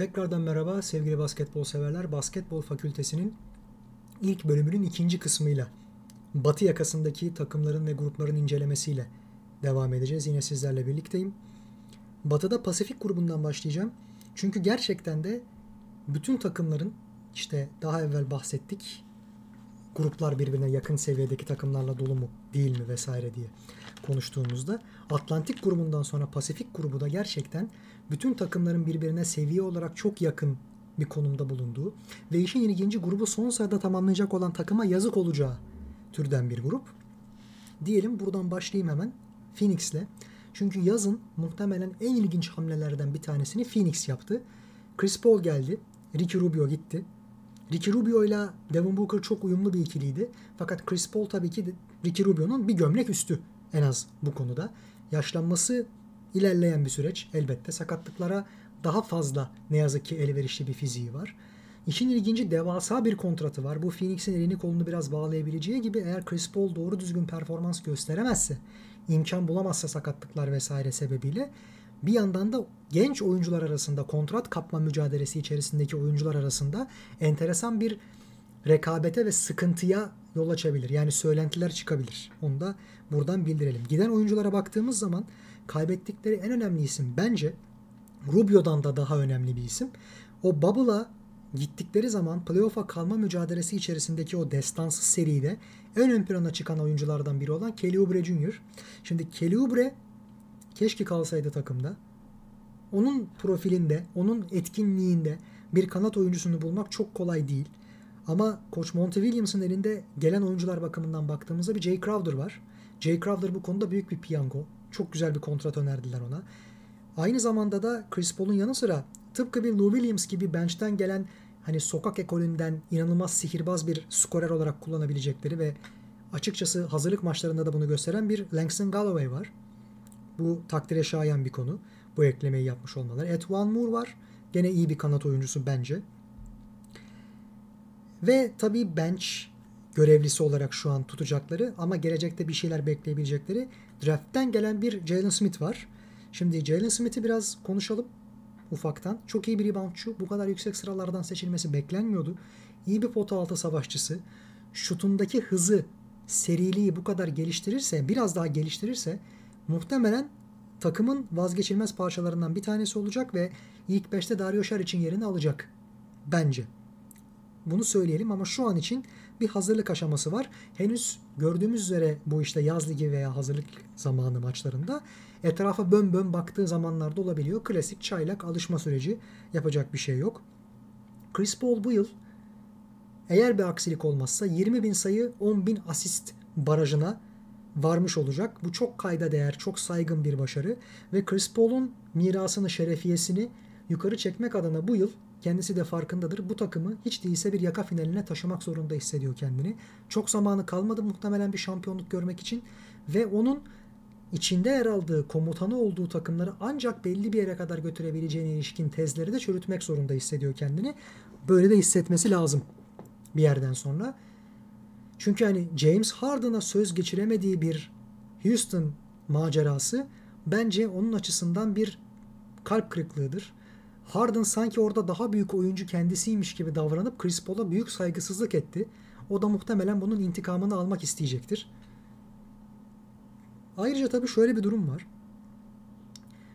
Tekrardan merhaba sevgili basketbol severler. Basketbol Fakültesinin ilk bölümünün ikinci kısmıyla Batı yakasındaki takımların ve grupların incelemesiyle devam edeceğiz. Yine sizlerle birlikteyim. Batı'da Pasifik grubundan başlayacağım. Çünkü gerçekten de bütün takımların işte daha evvel bahsettik gruplar birbirine yakın seviyedeki takımlarla dolu mu değil mi vesaire diye konuştuğumuzda Atlantik grubundan sonra Pasifik grubu da gerçekten bütün takımların birbirine seviye olarak çok yakın bir konumda bulunduğu ve işin ilginci grubu son sırada tamamlayacak olan takıma yazık olacağı türden bir grup. Diyelim buradan başlayayım hemen Phoenix'le. Çünkü yazın muhtemelen en ilginç hamlelerden bir tanesini Phoenix yaptı. Chris Paul geldi. Ricky Rubio gitti. Ricky Rubio ile Devin Booker çok uyumlu bir ikiliydi. Fakat Chris Paul tabii ki Ricky Rubio'nun bir gömlek üstü en az bu konuda. Yaşlanması ilerleyen bir süreç elbette. Sakatlıklara daha fazla ne yazık ki elverişli bir fiziği var. İşin ilginci devasa bir kontratı var. Bu Phoenix'in elini kolunu biraz bağlayabileceği gibi eğer Chris Paul doğru düzgün performans gösteremezse, imkan bulamazsa sakatlıklar vesaire sebebiyle bir yandan da genç oyuncular arasında kontrat kapma mücadelesi içerisindeki oyuncular arasında enteresan bir rekabete ve sıkıntıya yol açabilir. Yani söylentiler çıkabilir. Onu da buradan bildirelim. Giden oyunculara baktığımız zaman kaybettikleri en önemli isim bence Rubio'dan da daha önemli bir isim. O Bubble'a gittikleri zaman playoff'a kalma mücadelesi içerisindeki o destansı seride en ön plana çıkan oyunculardan biri olan Kelly Oubre Jr. Şimdi Kelly Oubre keşke kalsaydı takımda. Onun profilinde, onun etkinliğinde bir kanat oyuncusunu bulmak çok kolay değil. Ama Koç Monty Williams'ın elinde gelen oyuncular bakımından baktığımızda bir Jay Crowder var. Jay Crowder bu konuda büyük bir piyango. Çok güzel bir kontrat önerdiler ona. Aynı zamanda da Chris Paul'un yanı sıra tıpkı bir Lou Williams gibi bench'ten gelen hani sokak ekolünden inanılmaz sihirbaz bir skorer olarak kullanabilecekleri ve açıkçası hazırlık maçlarında da bunu gösteren bir Langston Galloway var. Bu takdire şayan bir konu. Bu eklemeyi yapmış olmaları. Etwan Moore var. Gene iyi bir kanat oyuncusu bence. Ve tabii bench görevlisi olarak şu an tutacakları ama gelecekte bir şeyler bekleyebilecekleri draft'ten gelen bir Jalen Smith var. Şimdi Jalen Smith'i biraz konuşalım ufaktan. Çok iyi bir reboundçu. Bu kadar yüksek sıralardan seçilmesi beklenmiyordu. İyi bir pota altı savaşçısı. Şutundaki hızı, seriliği bu kadar geliştirirse, biraz daha geliştirirse muhtemelen takımın vazgeçilmez parçalarından bir tanesi olacak ve ilk 5'te Dario Saric'in yerini alacak. Bence. Bunu söyleyelim ama şu an için bir hazırlık aşaması var. Henüz gördüğümüz üzere bu işte yaz ligi veya hazırlık zamanı maçlarında etrafa bön bön baktığı zamanlarda olabiliyor. Klasik çaylak alışma süreci yapacak bir şey yok. Chris Paul bu yıl eğer bir aksilik olmazsa 20 bin sayı 10 bin asist barajına varmış olacak. Bu çok kayda değer, çok saygın bir başarı ve Chris Paul'un mirasını, şerefiyesini yukarı çekmek adına bu yıl kendisi de farkındadır. Bu takımı hiç değilse bir yaka finaline taşımak zorunda hissediyor kendini. Çok zamanı kalmadı muhtemelen bir şampiyonluk görmek için ve onun içinde yer aldığı, komutanı olduğu takımları ancak belli bir yere kadar götürebileceğine ilişkin tezleri de çürütmek zorunda hissediyor kendini. Böyle de hissetmesi lazım bir yerden sonra. Çünkü hani James Harden'a söz geçiremediği bir Houston macerası bence onun açısından bir kalp kırıklığıdır. Harden sanki orada daha büyük oyuncu kendisiymiş gibi davranıp Chris Paul'a büyük saygısızlık etti. O da muhtemelen bunun intikamını almak isteyecektir. Ayrıca tabii şöyle bir durum var.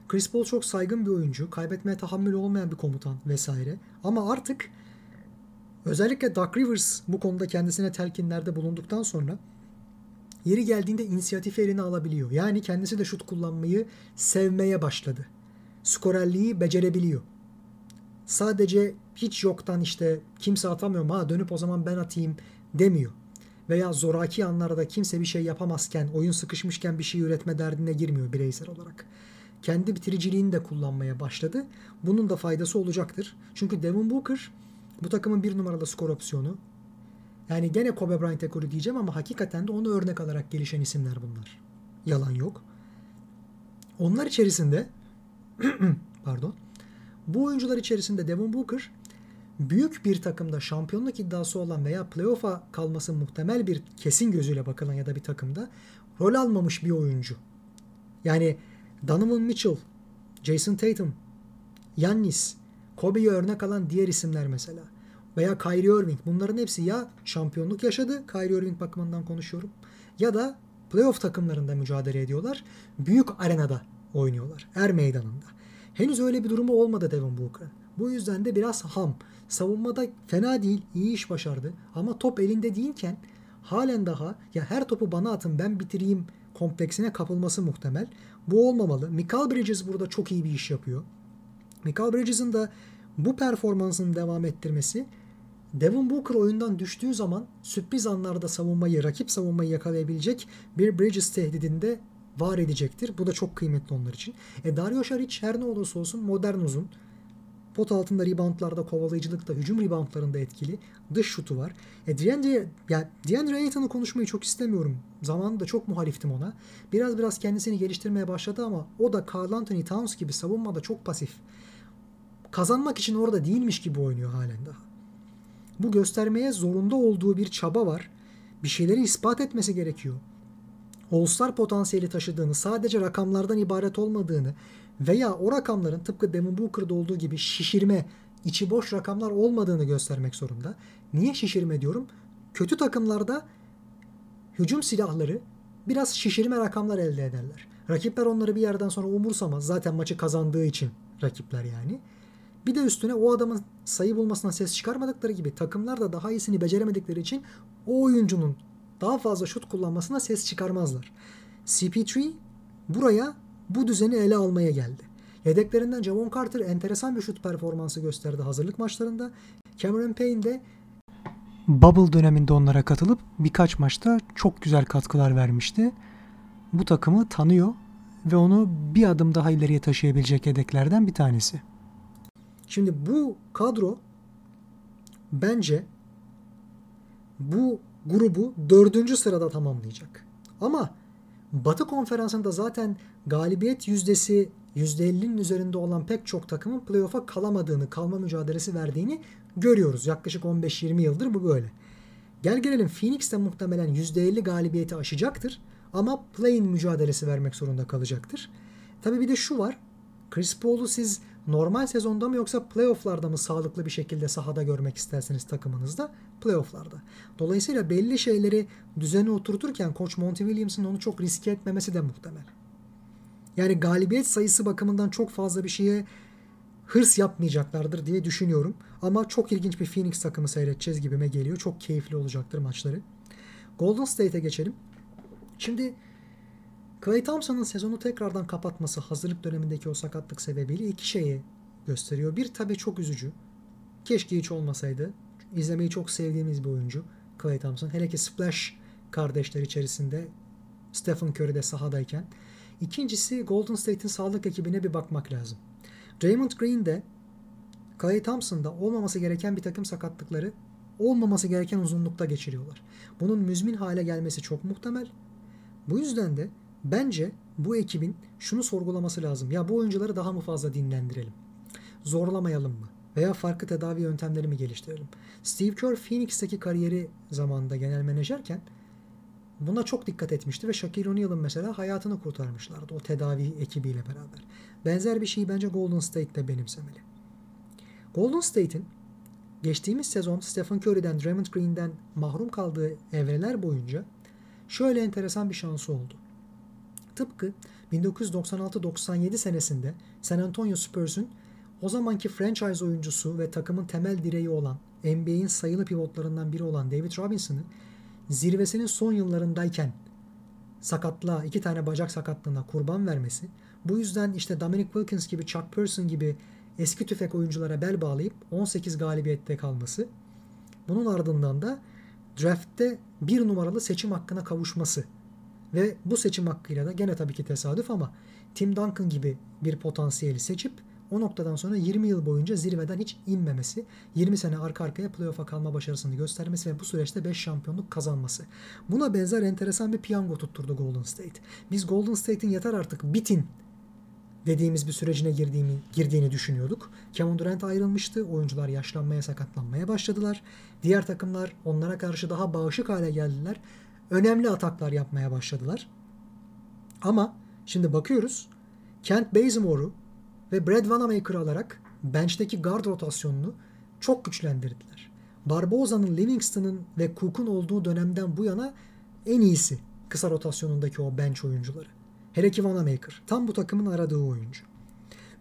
Chris Paul çok saygın bir oyuncu, kaybetmeye tahammül olmayan bir komutan vesaire. Ama artık özellikle Doug Rivers bu konuda kendisine telkinlerde bulunduktan sonra yeri geldiğinde inisiyatifi eline alabiliyor. Yani kendisi de şut kullanmayı sevmeye başladı. Skorerliği becerebiliyor. Sadece hiç yoktan işte kimse atamıyor ha dönüp o zaman ben atayım demiyor veya zoraki anlarda kimse bir şey yapamazken, oyun sıkışmışken bir şey üretme derdine girmiyor bireysel olarak. Kendi bitiriciliğini de kullanmaya başladı. Bunun da faydası olacaktır. Çünkü Devin Booker bu takımın bir numaralı skor opsiyonu. Yani gene Kobe Bryant ekolü diyeceğim ama hakikaten de onu örnek alarak gelişen isimler bunlar. Yalan yok. Onlar içerisinde pardon. Bu oyuncular içerisinde Devin Booker büyük bir takımda şampiyonluk iddiası olan veya playoff'a kalması muhtemel bir kesin gözüyle bakılan ya da bir takımda rol almamış bir oyuncu. Yani Donovan Mitchell, Jason Tatum, Yannis Kobe'yi örnek alan diğer isimler mesela. Veya Kyrie Irving. Bunların hepsi ya şampiyonluk yaşadı. Kyrie Irving bakımından konuşuyorum. Ya da playoff takımlarında mücadele ediyorlar. Büyük arenada oynuyorlar. Er meydanında. Henüz öyle bir durumu olmadı Devin Booker'ın. Bu yüzden de biraz ham. Savunmada fena değil, iyi iş başardı. Ama top elinde değilken halen daha ya her topu bana atın ben bitireyim kompleksine kapılması muhtemel. Bu olmamalı. Michael Bridges burada çok iyi bir iş yapıyor. Michael Bridges'in de bu performansını devam ettirmesi Devin Booker oyundan düştüğü zaman sürpriz anlarda savunmayı, rakip savunmayı yakalayabilecek bir Bridges tehdidinde var edecektir. Bu da çok kıymetli onlar için. E Dario Saric her ne olursa olsun modern uzun. Pot altında reboundlarda, kovalayıcılıkta, hücum reboundlarında etkili. Dış şutu var. E DeAndre, yani DeAndre konuşmayı çok istemiyorum. Zamanında çok muhaliftim ona. Biraz biraz kendisini geliştirmeye başladı ama o da Carl Anthony Towns gibi savunmada çok pasif. Kazanmak için orada değilmiş gibi oynuyor halen daha. Bu göstermeye zorunda olduğu bir çaba var. Bir şeyleri ispat etmesi gerekiyor. All-Star potansiyeli taşıdığını, sadece rakamlardan ibaret olmadığını veya o rakamların tıpkı Devin Booker'da olduğu gibi şişirme, içi boş rakamlar olmadığını göstermek zorunda. Niye şişirme diyorum? Kötü takımlarda hücum silahları biraz şişirme rakamlar elde ederler. Rakipler onları bir yerden sonra umursamaz. Zaten maçı kazandığı için rakipler yani. Bir de üstüne o adamın sayı bulmasına ses çıkarmadıkları gibi takımlar da daha iyisini beceremedikleri için o oyuncunun daha fazla şut kullanmasına ses çıkarmazlar. CP3 buraya bu düzeni ele almaya geldi. Yedeklerinden Javon Carter enteresan bir şut performansı gösterdi hazırlık maçlarında. Cameron Payne de Bubble döneminde onlara katılıp birkaç maçta çok güzel katkılar vermişti. Bu takımı tanıyor ve onu bir adım daha ileriye taşıyabilecek yedeklerden bir tanesi. Şimdi bu kadro bence bu grubu dördüncü sırada tamamlayacak. Ama Batı konferansında zaten galibiyet yüzdesi %50'nin üzerinde olan pek çok takımın playoff'a kalamadığını, kalma mücadelesi verdiğini görüyoruz. Yaklaşık 15-20 yıldır bu böyle. Gel gelelim Phoenix de muhtemelen %50 galibiyeti aşacaktır. Ama play-in mücadelesi vermek zorunda kalacaktır. Tabii bir de şu var. Chris Paul'u siz normal sezonda mı yoksa playofflarda mı sağlıklı bir şekilde sahada görmek isterseniz takımınızda? Playofflarda. Dolayısıyla belli şeyleri düzene oturturken Koç Monty Williams'ın onu çok riske etmemesi de muhtemel. Yani galibiyet sayısı bakımından çok fazla bir şeye hırs yapmayacaklardır diye düşünüyorum. Ama çok ilginç bir Phoenix takımı seyredeceğiz gibime geliyor. Çok keyifli olacaktır maçları. Golden State'e geçelim. Şimdi Clay Thompson'ın sezonu tekrardan kapatması hazırlık dönemindeki o sakatlık sebebiyle iki şeyi gösteriyor. Bir tabii çok üzücü. Keşke hiç olmasaydı. İzlemeyi çok sevdiğimiz bir oyuncu Clay Thompson. Hele ki Splash kardeşler içerisinde Stephen Curry de sahadayken. İkincisi Golden State'in sağlık ekibine bir bakmak lazım. Draymond Green de Clay Thompson'da olmaması gereken bir takım sakatlıkları olmaması gereken uzunlukta geçiriyorlar. Bunun müzmin hale gelmesi çok muhtemel. Bu yüzden de Bence bu ekibin şunu sorgulaması lazım. Ya bu oyuncuları daha mı fazla dinlendirelim? Zorlamayalım mı? Veya farklı tedavi yöntemleri mi geliştirelim? Steve Kerr Phoenix'teki kariyeri zamanında genel menajerken buna çok dikkat etmişti ve Shaquille O'Neal'ın mesela hayatını kurtarmışlardı o tedavi ekibiyle beraber. Benzer bir şeyi bence Golden State de benimsemeli. Golden State'in geçtiğimiz sezon Stephen Curry'den, Draymond Green'den mahrum kaldığı evreler boyunca şöyle enteresan bir şansı oldu. Tıpkı 1996-97 senesinde San Antonio Spurs'un o zamanki franchise oyuncusu ve takımın temel direği olan NBA'in sayılı pivotlarından biri olan David Robinson'ı zirvesinin son yıllarındayken sakatlığa, iki tane bacak sakatlığına kurban vermesi, bu yüzden işte Dominic Wilkins gibi, Chuck Person gibi eski tüfek oyunculara bel bağlayıp 18 galibiyette kalması, bunun ardından da draftte bir numaralı seçim hakkına kavuşması ve bu seçim hakkıyla da gene tabii ki tesadüf ama Tim Duncan gibi bir potansiyeli seçip o noktadan sonra 20 yıl boyunca zirveden hiç inmemesi, 20 sene arka arkaya playoff'a kalma başarısını göstermesi ve bu süreçte 5 şampiyonluk kazanması. Buna benzer enteresan bir piyango tutturdu Golden State. Biz Golden State'in yeter artık bitin dediğimiz bir sürecine girdiğini, girdiğini düşünüyorduk. Kevin Durant ayrılmıştı. Oyuncular yaşlanmaya, sakatlanmaya başladılar. Diğer takımlar onlara karşı daha bağışık hale geldiler önemli ataklar yapmaya başladılar. Ama şimdi bakıyoruz Kent Bazemore'u ve Brad Wanamaker'ı alarak bench'teki guard rotasyonunu çok güçlendirdiler. Barboza'nın, Livingston'ın ve Cook'un olduğu dönemden bu yana en iyisi kısa rotasyonundaki o bench oyuncuları. Hele ki Vanamaker. Tam bu takımın aradığı oyuncu.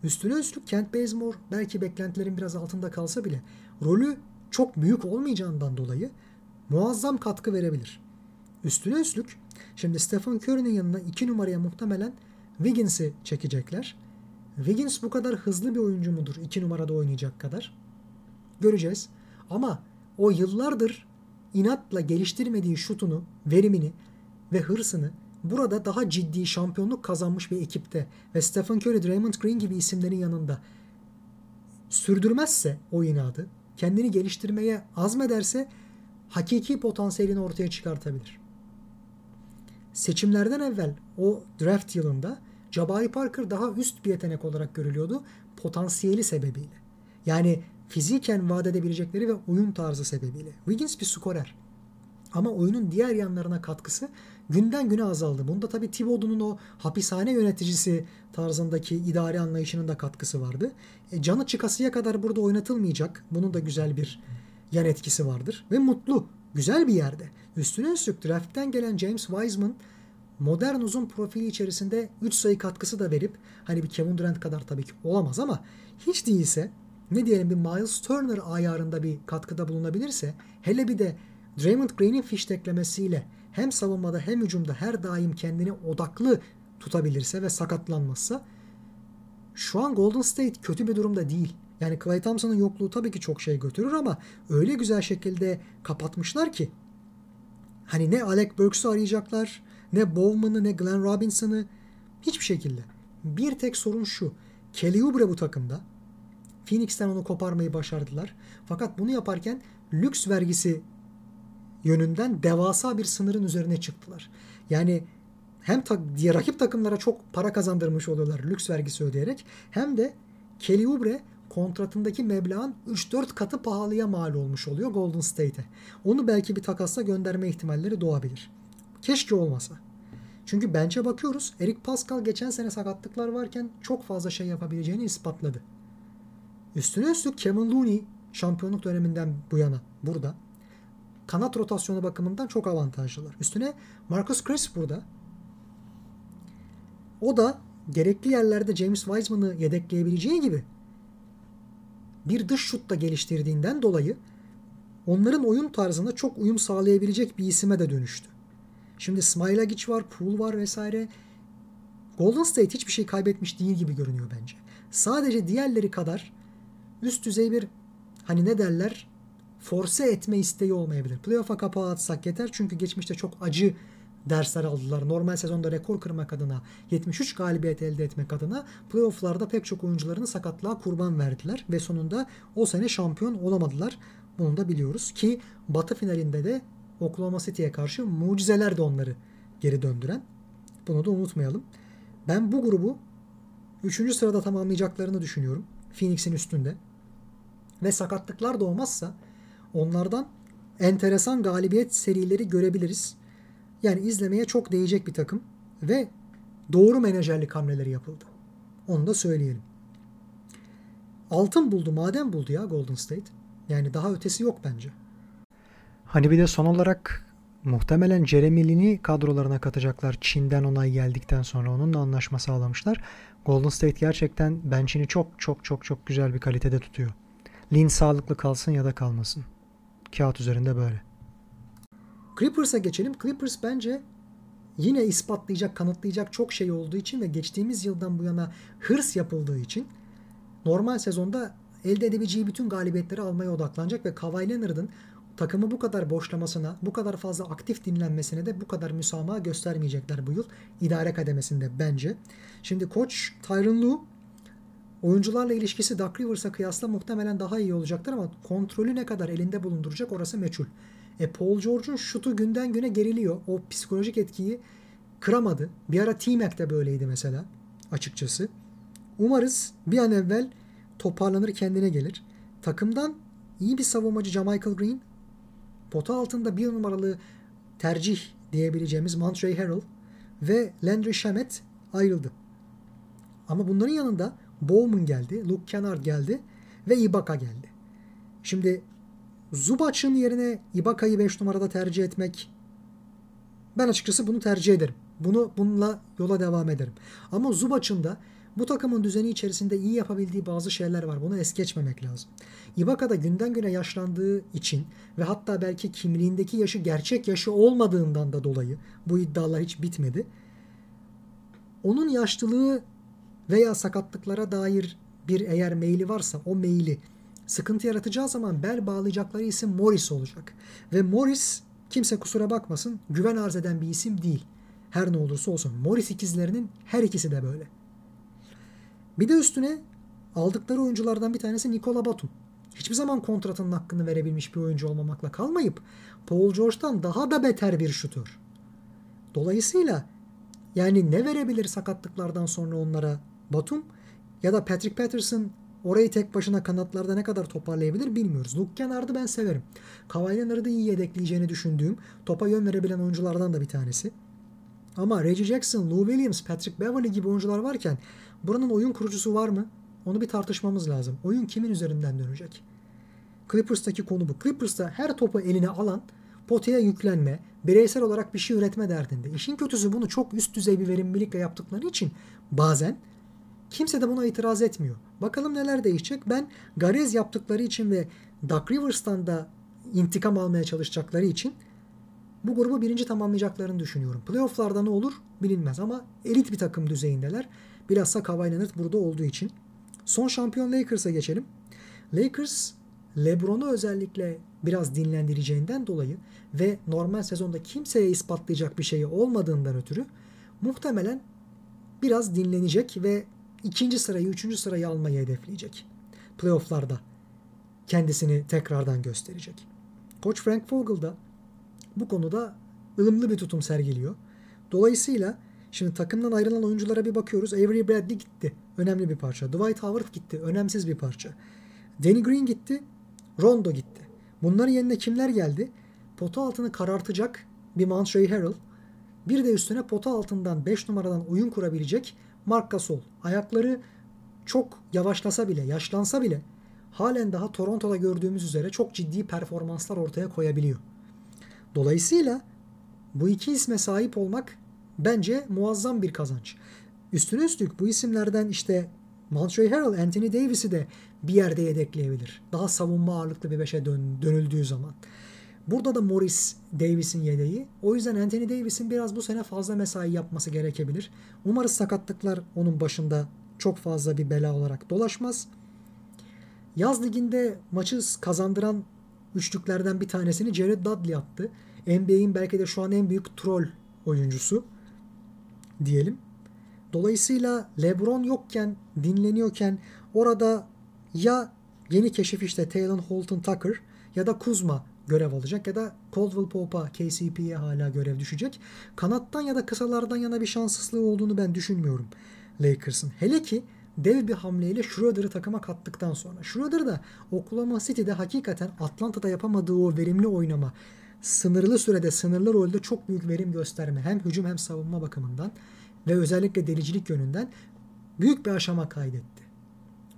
Üstüne üstlük Kent Bazemore belki beklentilerin biraz altında kalsa bile rolü çok büyük olmayacağından dolayı muazzam katkı verebilir. Üstüne üstlük şimdi Stephen Curry'nin yanına 2 numaraya muhtemelen Wiggins'i çekecekler. Wiggins bu kadar hızlı bir oyuncu mudur 2 numarada oynayacak kadar? Göreceğiz. Ama o yıllardır inatla geliştirmediği şutunu, verimini ve hırsını burada daha ciddi şampiyonluk kazanmış bir ekipte ve Stephen Curry, Draymond Green gibi isimlerin yanında sürdürmezse o inadı, kendini geliştirmeye azmederse hakiki potansiyelini ortaya çıkartabilir. Seçimlerden evvel o draft yılında Jabari Parker daha üst bir yetenek olarak görülüyordu potansiyeli sebebiyle. Yani fiziken vaat edebilecekleri ve oyun tarzı sebebiyle. Wiggins bir skorer. Ama oyunun diğer yanlarına katkısı günden güne azaldı. Bunda tabii Thibodeau'nun o hapishane yöneticisi tarzındaki idari anlayışının da katkısı vardı. E, canı çıkasıya kadar burada oynatılmayacak. Bunun da güzel bir yan etkisi vardır. Ve mutlu. Güzel bir yerde. Üstüne üstlük draft'ten gelen James Wiseman modern uzun profili içerisinde 3 sayı katkısı da verip hani bir Kevin Durant kadar tabii ki olamaz ama hiç değilse ne diyelim bir Miles Turner ayarında bir katkıda bulunabilirse hele bir de Draymond Green'in fişteklemesiyle hem savunmada hem hücumda her daim kendini odaklı tutabilirse ve sakatlanmazsa şu an Golden State kötü bir durumda değil. Yani Clay Thompson'ın yokluğu tabii ki çok şey götürür ama öyle güzel şekilde kapatmışlar ki hani ne Alec Burks'u arayacaklar ne Bowman'ı ne Glenn Robinson'ı hiçbir şekilde. Bir tek sorun şu. Kelly Oubre bu takımda. Phoenix'ten onu koparmayı başardılar. Fakat bunu yaparken lüks vergisi yönünden devasa bir sınırın üzerine çıktılar. Yani hem ta, diye rakip takımlara çok para kazandırmış oluyorlar lüks vergisi ödeyerek hem de Kelly Oubre kontratındaki meblağın 3-4 katı pahalıya mal olmuş oluyor Golden State'e. Onu belki bir takasla gönderme ihtimalleri doğabilir. Keşke olmasa. Çünkü bench'e bakıyoruz. Eric Pascal geçen sene sakatlıklar varken çok fazla şey yapabileceğini ispatladı. Üstüne üstlük Kevin Looney şampiyonluk döneminden bu yana burada. Kanat rotasyonu bakımından çok avantajlılar. Üstüne Marcus Chris burada. O da gerekli yerlerde James Wiseman'ı yedekleyebileceği gibi bir dış şut da geliştirdiğinden dolayı onların oyun tarzına çok uyum sağlayabilecek bir isime de dönüştü. Şimdi Smailagic var, Poole var vesaire. Golden State hiçbir şey kaybetmiş değil gibi görünüyor bence. Sadece diğerleri kadar üst düzey bir hani ne derler force etme isteği olmayabilir. Playoff'a kapağı atsak yeter çünkü geçmişte çok acı dersler aldılar. Normal sezonda rekor kırmak adına 73 galibiyet elde etmek adına playoff'larda pek çok oyuncularını sakatlığa kurban verdiler ve sonunda o sene şampiyon olamadılar. Bunu da biliyoruz ki Batı finalinde de Oklahoma City'ye karşı mucizeler de onları geri döndüren. Bunu da unutmayalım. Ben bu grubu 3. sırada tamamlayacaklarını düşünüyorum. Phoenix'in üstünde. Ve sakatlıklar da olmazsa onlardan enteresan galibiyet serileri görebiliriz. Yani izlemeye çok değecek bir takım ve doğru menajerlik hamleleri yapıldı. Onu da söyleyelim. Altın buldu, maden buldu ya Golden State. Yani daha ötesi yok bence. Hani bir de son olarak muhtemelen Jeremy Lin'i kadrolarına katacaklar. Çin'den onay geldikten sonra onunla anlaşma sağlamışlar. Golden State gerçekten bench'ini çok çok çok çok güzel bir kalitede tutuyor. Lin sağlıklı kalsın ya da kalmasın. Kağıt üzerinde böyle. Clippers'a geçelim. Clippers bence yine ispatlayacak, kanıtlayacak çok şey olduğu için ve geçtiğimiz yıldan bu yana hırs yapıldığı için normal sezonda elde edebileceği bütün galibiyetleri almaya odaklanacak ve Kawhi Leonard'ın takımı bu kadar boşlamasına, bu kadar fazla aktif dinlenmesine de bu kadar müsamaha göstermeyecekler bu yıl idare kademesinde bence. Şimdi koç Tyron Lue oyuncularla ilişkisi Doug Rivers'a kıyasla muhtemelen daha iyi olacaktır ama kontrolü ne kadar elinde bulunduracak orası meçhul. E Paul George'un şutu günden güne geriliyor. O psikolojik etkiyi kıramadı. Bir ara T-Mac de böyleydi mesela açıkçası. Umarız bir an evvel toparlanır kendine gelir. Takımdan iyi bir savunmacı Jamichael Green pota altında bir numaralı tercih diyebileceğimiz Montrey Harrell ve Landry Shamet ayrıldı. Ama bunların yanında Bowman geldi, Luke Kennard geldi ve Ibaka geldi. Şimdi Zubac'ın yerine Ibaka'yı 5 numarada tercih etmek ben açıkçası bunu tercih ederim. Bunu bununla yola devam ederim. Ama Zubac'ın da bu takımın düzeni içerisinde iyi yapabildiği bazı şeyler var. Bunu es geçmemek lazım. Ibaka da günden güne yaşlandığı için ve hatta belki kimliğindeki yaşı gerçek yaşı olmadığından da dolayı bu iddialar hiç bitmedi. Onun yaşlılığı veya sakatlıklara dair bir eğer meyli varsa o meyli sıkıntı yaratacağı zaman bel bağlayacakları isim Morris olacak. Ve Morris kimse kusura bakmasın güven arz eden bir isim değil. Her ne olursa olsun. Morris ikizlerinin her ikisi de böyle. Bir de üstüne aldıkları oyunculardan bir tanesi Nikola Batum. Hiçbir zaman kontratının hakkını verebilmiş bir oyuncu olmamakla kalmayıp Paul George'dan daha da beter bir şutör. Dolayısıyla yani ne verebilir sakatlıklardan sonra onlara Batum ya da Patrick Patterson orayı tek başına kanatlarda ne kadar toparlayabilir bilmiyoruz. Luke Kennard'ı ben severim. Kawhi Leonard'ı iyi yedekleyeceğini düşündüğüm topa yön verebilen oyunculardan da bir tanesi. Ama Reggie Jackson, Lou Williams, Patrick Beverly gibi oyuncular varken buranın oyun kurucusu var mı? Onu bir tartışmamız lazım. Oyun kimin üzerinden dönecek? Clippers'taki konu bu. Clippers'ta her topu eline alan potaya yüklenme, bireysel olarak bir şey üretme derdinde. İşin kötüsü bunu çok üst düzey bir verimlilikle yaptıkları için bazen kimse de buna itiraz etmiyor. Bakalım neler değişecek. Ben Garez yaptıkları için ve Duck Rivers'tan da intikam almaya çalışacakları için bu grubu birinci tamamlayacaklarını düşünüyorum. Playoff'larda ne olur bilinmez ama elit bir takım düzeyindeler. Bilhassa Kawhi Leonard burada olduğu için. Son şampiyon Lakers'a geçelim. Lakers LeBron'u özellikle biraz dinlendireceğinden dolayı ve normal sezonda kimseye ispatlayacak bir şeyi olmadığından ötürü muhtemelen biraz dinlenecek ve ikinci sırayı, üçüncü sırayı almayı hedefleyecek. Playoff'larda kendisini tekrardan gösterecek. Koç Frank Vogel da bu konuda ılımlı bir tutum sergiliyor. Dolayısıyla şimdi takımdan ayrılan oyunculara bir bakıyoruz. Avery Bradley gitti. Önemli bir parça. Dwight Howard gitti. Önemsiz bir parça. Danny Green gitti. Rondo gitti. Bunların yerine kimler geldi? Pota altını karartacak bir Montrezl Harrell. Bir de üstüne pota altından 5 numaradan oyun kurabilecek Mark Gasol. Ayakları çok yavaşlasa bile, yaşlansa bile halen daha Toronto'da gördüğümüz üzere çok ciddi performanslar ortaya koyabiliyor. Dolayısıyla bu iki isme sahip olmak bence muazzam bir kazanç. Üstüne üstlük bu isimlerden işte Montrezl Harrell, Anthony Davis'i de bir yerde yedekleyebilir. Daha savunma ağırlıklı bir beşe dön, dönüldüğü zaman. Burada da Morris Davis'in yedeği. O yüzden Anthony Davis'in biraz bu sene fazla mesai yapması gerekebilir. Umarız sakatlıklar onun başında çok fazla bir bela olarak dolaşmaz. Yaz liginde maçı kazandıran üçlüklerden bir tanesini Jared Dudley attı. NBA'in belki de şu an en büyük troll oyuncusu diyelim. Dolayısıyla LeBron yokken, dinleniyorken orada ya yeni keşif işte Taylor Holton Tucker ya da Kuzma görev alacak ya da Caldwell Pope'a, KCP'ye hala görev düşecek. Kanattan ya da kısalardan yana bir şanssızlığı olduğunu ben düşünmüyorum Lakers'ın. Hele ki dev bir hamleyle Schroeder'ı takıma kattıktan sonra. Schroeder da Oklahoma City'de hakikaten Atlanta'da yapamadığı o verimli oynama, sınırlı sürede, sınırlı rolde çok büyük verim gösterme hem hücum hem savunma bakımından ve özellikle delicilik yönünden büyük bir aşama kaydetti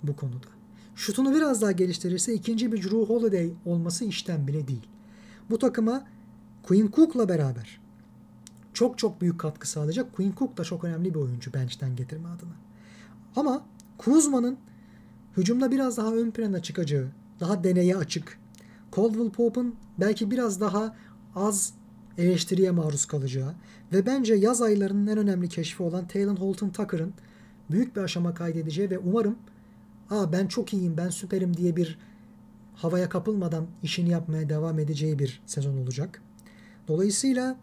bu konuda. Şutunu biraz daha geliştirirse ikinci bir Drew Holiday olması işten bile değil. Bu takıma Quinn Cook'la beraber çok çok büyük katkı sağlayacak. Quinn Cook da çok önemli bir oyuncu bench'ten getirme adına. Ama Kuzma'nın hücumda biraz daha ön plana çıkacağı, daha deneye açık. Caldwell Pope'un belki biraz daha az eleştiriye maruz kalacağı ve bence yaz aylarının en önemli keşfi olan Taylor Holton Tucker'ın büyük bir aşama kaydedeceği ve umarım Aa ben çok iyiyim, ben süperim diye bir havaya kapılmadan işini yapmaya devam edeceği bir sezon olacak. Dolayısıyla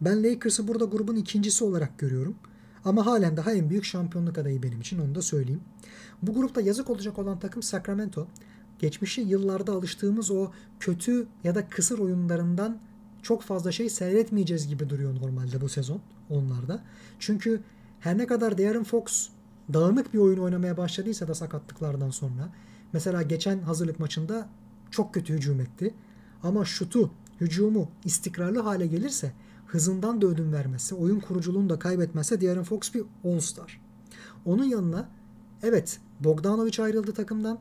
ben Lakers'ı burada grubun ikincisi olarak görüyorum. Ama halen daha en büyük şampiyonluk adayı benim için onu da söyleyeyim. Bu grupta yazık olacak olan takım Sacramento. Geçmişi yıllarda alıştığımız o kötü ya da kısır oyunlarından çok fazla şey seyretmeyeceğiz gibi duruyor normalde bu sezon onlarda. Çünkü her ne kadar De'Aaron Fox dağınık bir oyun oynamaya başladıysa da sakatlıklardan sonra mesela geçen hazırlık maçında çok kötü hücum etti. Ama şutu, hücumu istikrarlı hale gelirse hızından da ödün vermezse, oyun kuruculuğunu da kaybetmezse De'Aaron Fox bir All-Star. Onun yanına evet Bogdanovic ayrıldı takımdan.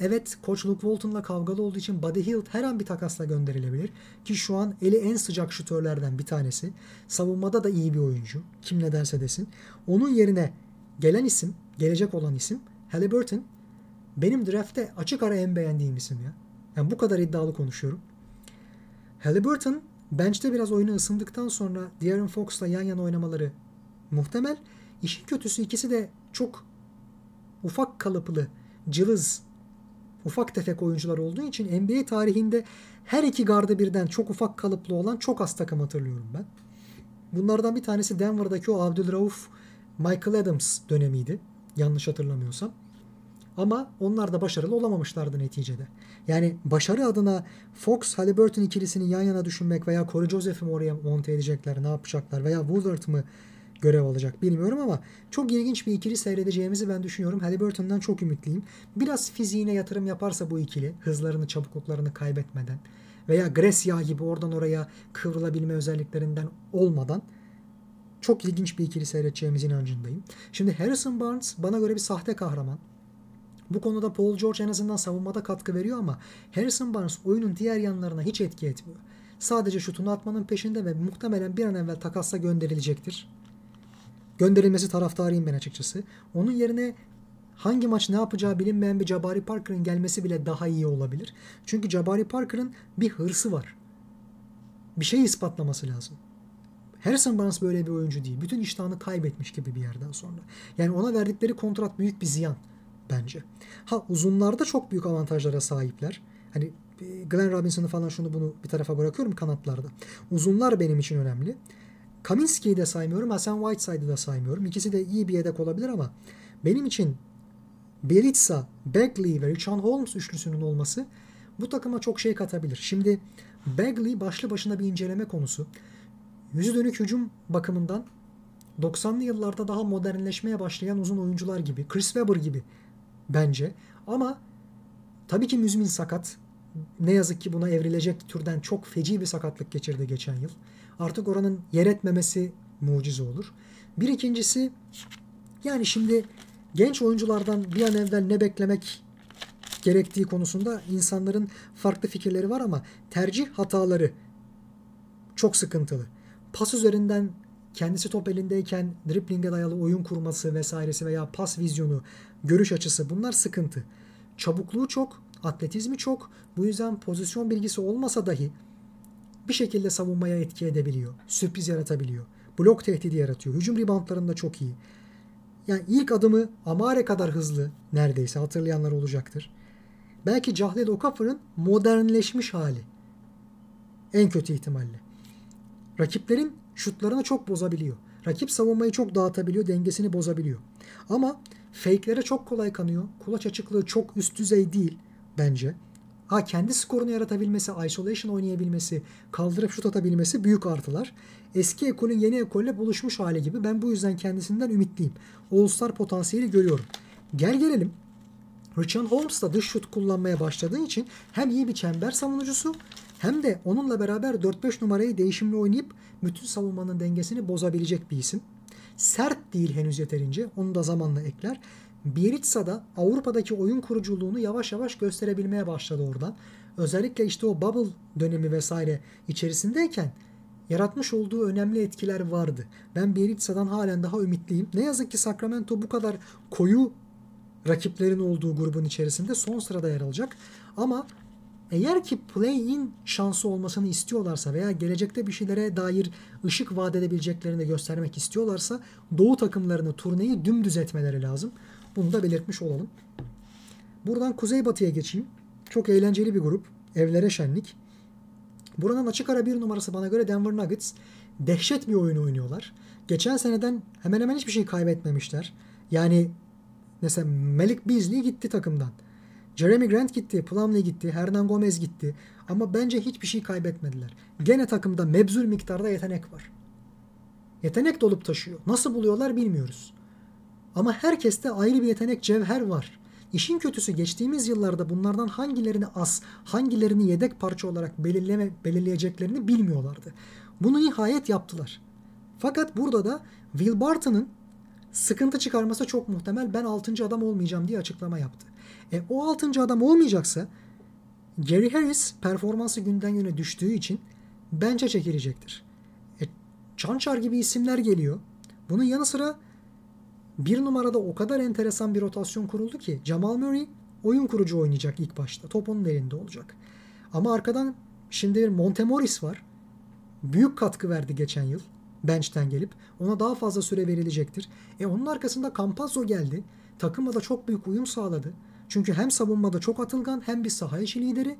evet Koç Luke Walton'la kavgalı olduğu için Buddy Hield her an bir takasla gönderilebilir. Ki şu an eli en sıcak şutörlerden bir tanesi. Savunmada da iyi bir oyuncu. Kim ne derse desin. Onun yerine gelen isim, gelecek olan isim Halliburton. Benim draftte açık ara en beğendiğim isim ya. Yani bu kadar iddialı konuşuyorum. Halliburton bench'te biraz oyunu ısındıktan sonra De'Aaron Fox'la yan yana oynamaları muhtemel. İşin kötüsü ikisi de çok ufak kalıplı, cılız, ufak tefek oyuncular olduğu için NBA tarihinde her iki gardı birden çok ufak kalıplı olan çok az takım hatırlıyorum ben. Bunlardan bir tanesi Denver'daki o Abdülrauf Michael Adams dönemiydi. Yanlış hatırlamıyorsam. Ama onlar da başarılı olamamışlardı neticede. Yani başarı adına Fox Halliburton ikilisini yan yana düşünmek veya Corey Joseph'i oraya monte edecekler, ne yapacaklar veya Woodard mı görev alacak bilmiyorum ama çok ilginç bir ikili seyredeceğimizi ben düşünüyorum. Halliburton'dan çok ümitliyim. Biraz fiziğine yatırım yaparsa bu ikili hızlarını çabukluklarını kaybetmeden veya Grecia gibi oradan oraya kıvrılabilme özelliklerinden olmadan çok ilginç bir ikili seyredeceğimiz inancındayım. Şimdi Harrison Barnes bana göre bir sahte kahraman. Bu konuda Paul George en azından savunmada katkı veriyor ama Harrison Barnes oyunun diğer yanlarına hiç etki etmiyor. Sadece şutunu atmanın peşinde ve muhtemelen bir an evvel takasla gönderilecektir. Gönderilmesi taraftarıyım ben açıkçası. Onun yerine hangi maç ne yapacağı bilinmeyen bir Jabari Parker'ın gelmesi bile daha iyi olabilir. Çünkü Jabari Parker'ın bir hırsı var. Bir şey ispatlaması lazım. Harrison Barnes böyle bir oyuncu değil. Bütün iştahını kaybetmiş gibi bir yerden sonra. Yani ona verdikleri kontrat büyük bir ziyan bence. Ha uzunlarda çok büyük avantajlara sahipler. Hani e, Glenn Robinson'ı falan şunu bunu bir tarafa bırakıyorum kanatlarda. Uzunlar benim için önemli. Kaminski'yi de saymıyorum. Hasan Whiteside'ı da saymıyorum. İkisi de iyi bir yedek olabilir ama benim için Bielitsa, Bagley ve Richard Holmes üçlüsünün olması bu takıma çok şey katabilir. Şimdi Bagley başlı başına bir inceleme konusu. Yüzü dönük hücum bakımından 90'lı yıllarda daha modernleşmeye başlayan uzun oyuncular gibi, Chris Webber gibi bence. Ama tabii ki müzmin sakat. Ne yazık ki buna evrilecek türden çok feci bir sakatlık geçirdi geçen yıl. Artık oranın yer etmemesi mucize olur. Bir ikincisi yani şimdi genç oyunculardan bir an evvel ne beklemek gerektiği konusunda insanların farklı fikirleri var ama tercih hataları çok sıkıntılı. Pas üzerinden kendisi top elindeyken driplinge dayalı oyun kurması vesairesi veya pas vizyonu, görüş açısı bunlar sıkıntı. Çabukluğu çok, atletizmi çok. Bu yüzden pozisyon bilgisi olmasa dahi bir şekilde savunmaya etki edebiliyor. Sürpriz yaratabiliyor. Blok tehdidi yaratıyor. Hücum reboundlarında çok iyi. Yani ilk adımı Amare kadar hızlı neredeyse hatırlayanlar olacaktır. Belki Cahled Okafor'un modernleşmiş hali. En kötü ihtimalle. Rakiplerin şutlarını çok bozabiliyor. Rakip savunmayı çok dağıtabiliyor, dengesini bozabiliyor. Ama fake'lere çok kolay kanıyor. Kulaç açıklığı çok üst düzey değil bence. Ha kendi skorunu yaratabilmesi, isolation oynayabilmesi, kaldırıp şut atabilmesi büyük artılar. Eski ekolün yeni ekolle buluşmuş hali gibi. Ben bu yüzden kendisinden ümitliyim. All-Star potansiyeli görüyorum. Gel gelelim. Richard Holmes da dış şut kullanmaya başladığı için hem iyi bir çember savunucusu hem de onunla beraber 4-5 numarayı değişimli oynayıp bütün savunmanın dengesini bozabilecek bir isim. Sert değil henüz yeterince. Onu da zamanla ekler. Bielitsa da Avrupa'daki oyun kuruculuğunu yavaş yavaş gösterebilmeye başladı oradan. Özellikle işte o bubble dönemi vesaire içerisindeyken yaratmış olduğu önemli etkiler vardı. Ben Bielitsa'dan halen daha ümitliyim. Ne yazık ki Sacramento bu kadar koyu rakiplerin olduğu grubun içerisinde son sırada yer alacak. Ama eğer ki play-in şansı olmasını istiyorlarsa veya gelecekte bir şeylere dair ışık vaat edebileceklerini göstermek istiyorlarsa doğu takımlarını turneyi dümdüz etmeleri lazım. Bunu da belirtmiş olalım. Buradan kuzeybatıya geçeyim. Çok eğlenceli bir grup. Evlere şenlik. Buranın açık ara bir numarası bana göre Denver Nuggets. Dehşet bir oyun oynuyorlar. Geçen seneden hemen hemen hiçbir şey kaybetmemişler. Yani mesela Malik Beasley gitti takımdan. Jeremy Grant gitti, Plumlee gitti, Hernan Gomez gitti. Ama bence hiçbir şey kaybetmediler. Gene takımda mebzul miktarda yetenek var. Yetenek dolup taşıyor. Nasıl buluyorlar bilmiyoruz. Ama herkeste ayrı bir yetenek cevher var. İşin kötüsü geçtiğimiz yıllarda bunlardan hangilerini as, hangilerini yedek parça olarak belirleme, belirleyeceklerini bilmiyorlardı. Bunu nihayet yaptılar. Fakat burada da Will Barton'ın sıkıntı çıkarması çok muhtemel. Ben 6. adam olmayacağım diye açıklama yaptı. E, o 6. adam olmayacaksa Gary Harris performansı günden güne düştüğü için bence çekilecektir. E, Çançar gibi isimler geliyor. Bunun yanı sıra bir numarada o kadar enteresan bir rotasyon kuruldu ki Jamal Murray oyun kurucu oynayacak ilk başta. Top onun elinde olacak. Ama arkadan şimdi bir Montemoris var. Büyük katkı verdi geçen yıl. Bench'ten gelip. Ona daha fazla süre verilecektir. E onun arkasında Campazzo geldi. Takıma da çok büyük uyum sağladı. Çünkü hem savunmada çok atılgan hem bir saha içi lideri.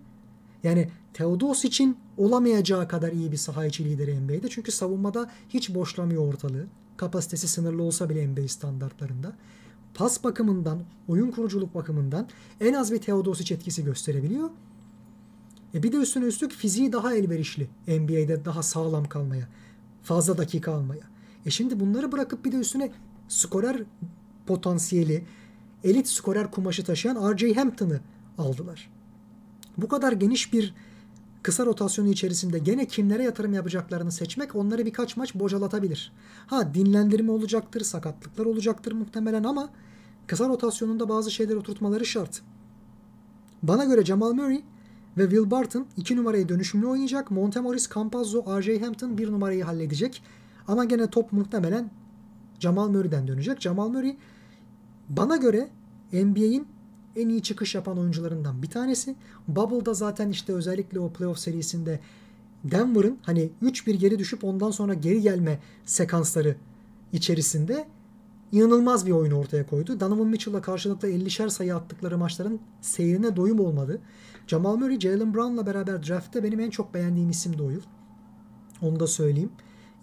Yani Teodos için olamayacağı kadar iyi bir saha içi lideri NBA'de. Çünkü savunmada hiç boşlamıyor ortalığı. Kapasitesi sınırlı olsa bile NBA standartlarında. Pas bakımından, oyun kuruculuk bakımından en az bir Teodosic etkisi gösterebiliyor. E bir de üstüne üstlük fiziği daha elverişli NBA'de daha sağlam kalmaya. Fazla dakika almaya. E şimdi bunları bırakıp bir de üstüne skorer potansiyeli, elit skorer kumaşı taşıyan R.J. Hampton'ı aldılar. Bu kadar geniş bir kısa rotasyonu içerisinde gene kimlere yatırım yapacaklarını seçmek onları birkaç maç bocalatabilir. Ha dinlendirme olacaktır, sakatlıklar olacaktır muhtemelen ama kısa rotasyonunda bazı şeyler oturtmaları şart. Bana göre Jamal Murray ve Will Barton 2 numarayı dönüşümlü oynayacak. Montemoris, Campazzo, R.J. Hampton 1 numarayı halledecek. Ama gene top muhtemelen Jamal Murray'den dönecek. Jamal Murray bana göre NBA'in en iyi çıkış yapan oyuncularından bir tanesi. Bubble'da zaten işte özellikle o playoff serisinde Denver'ın hani 3-1 geri düşüp ondan sonra geri gelme sekansları içerisinde inanılmaz bir oyun ortaya koydu. Donovan Mitchell'la karşılıklı 50'şer sayı attıkları maçların seyrine doyum olmadı. Jamal Murray, Jalen Brown'la beraber draftte benim en çok beğendiğim isim de o yıl. Onu da söyleyeyim.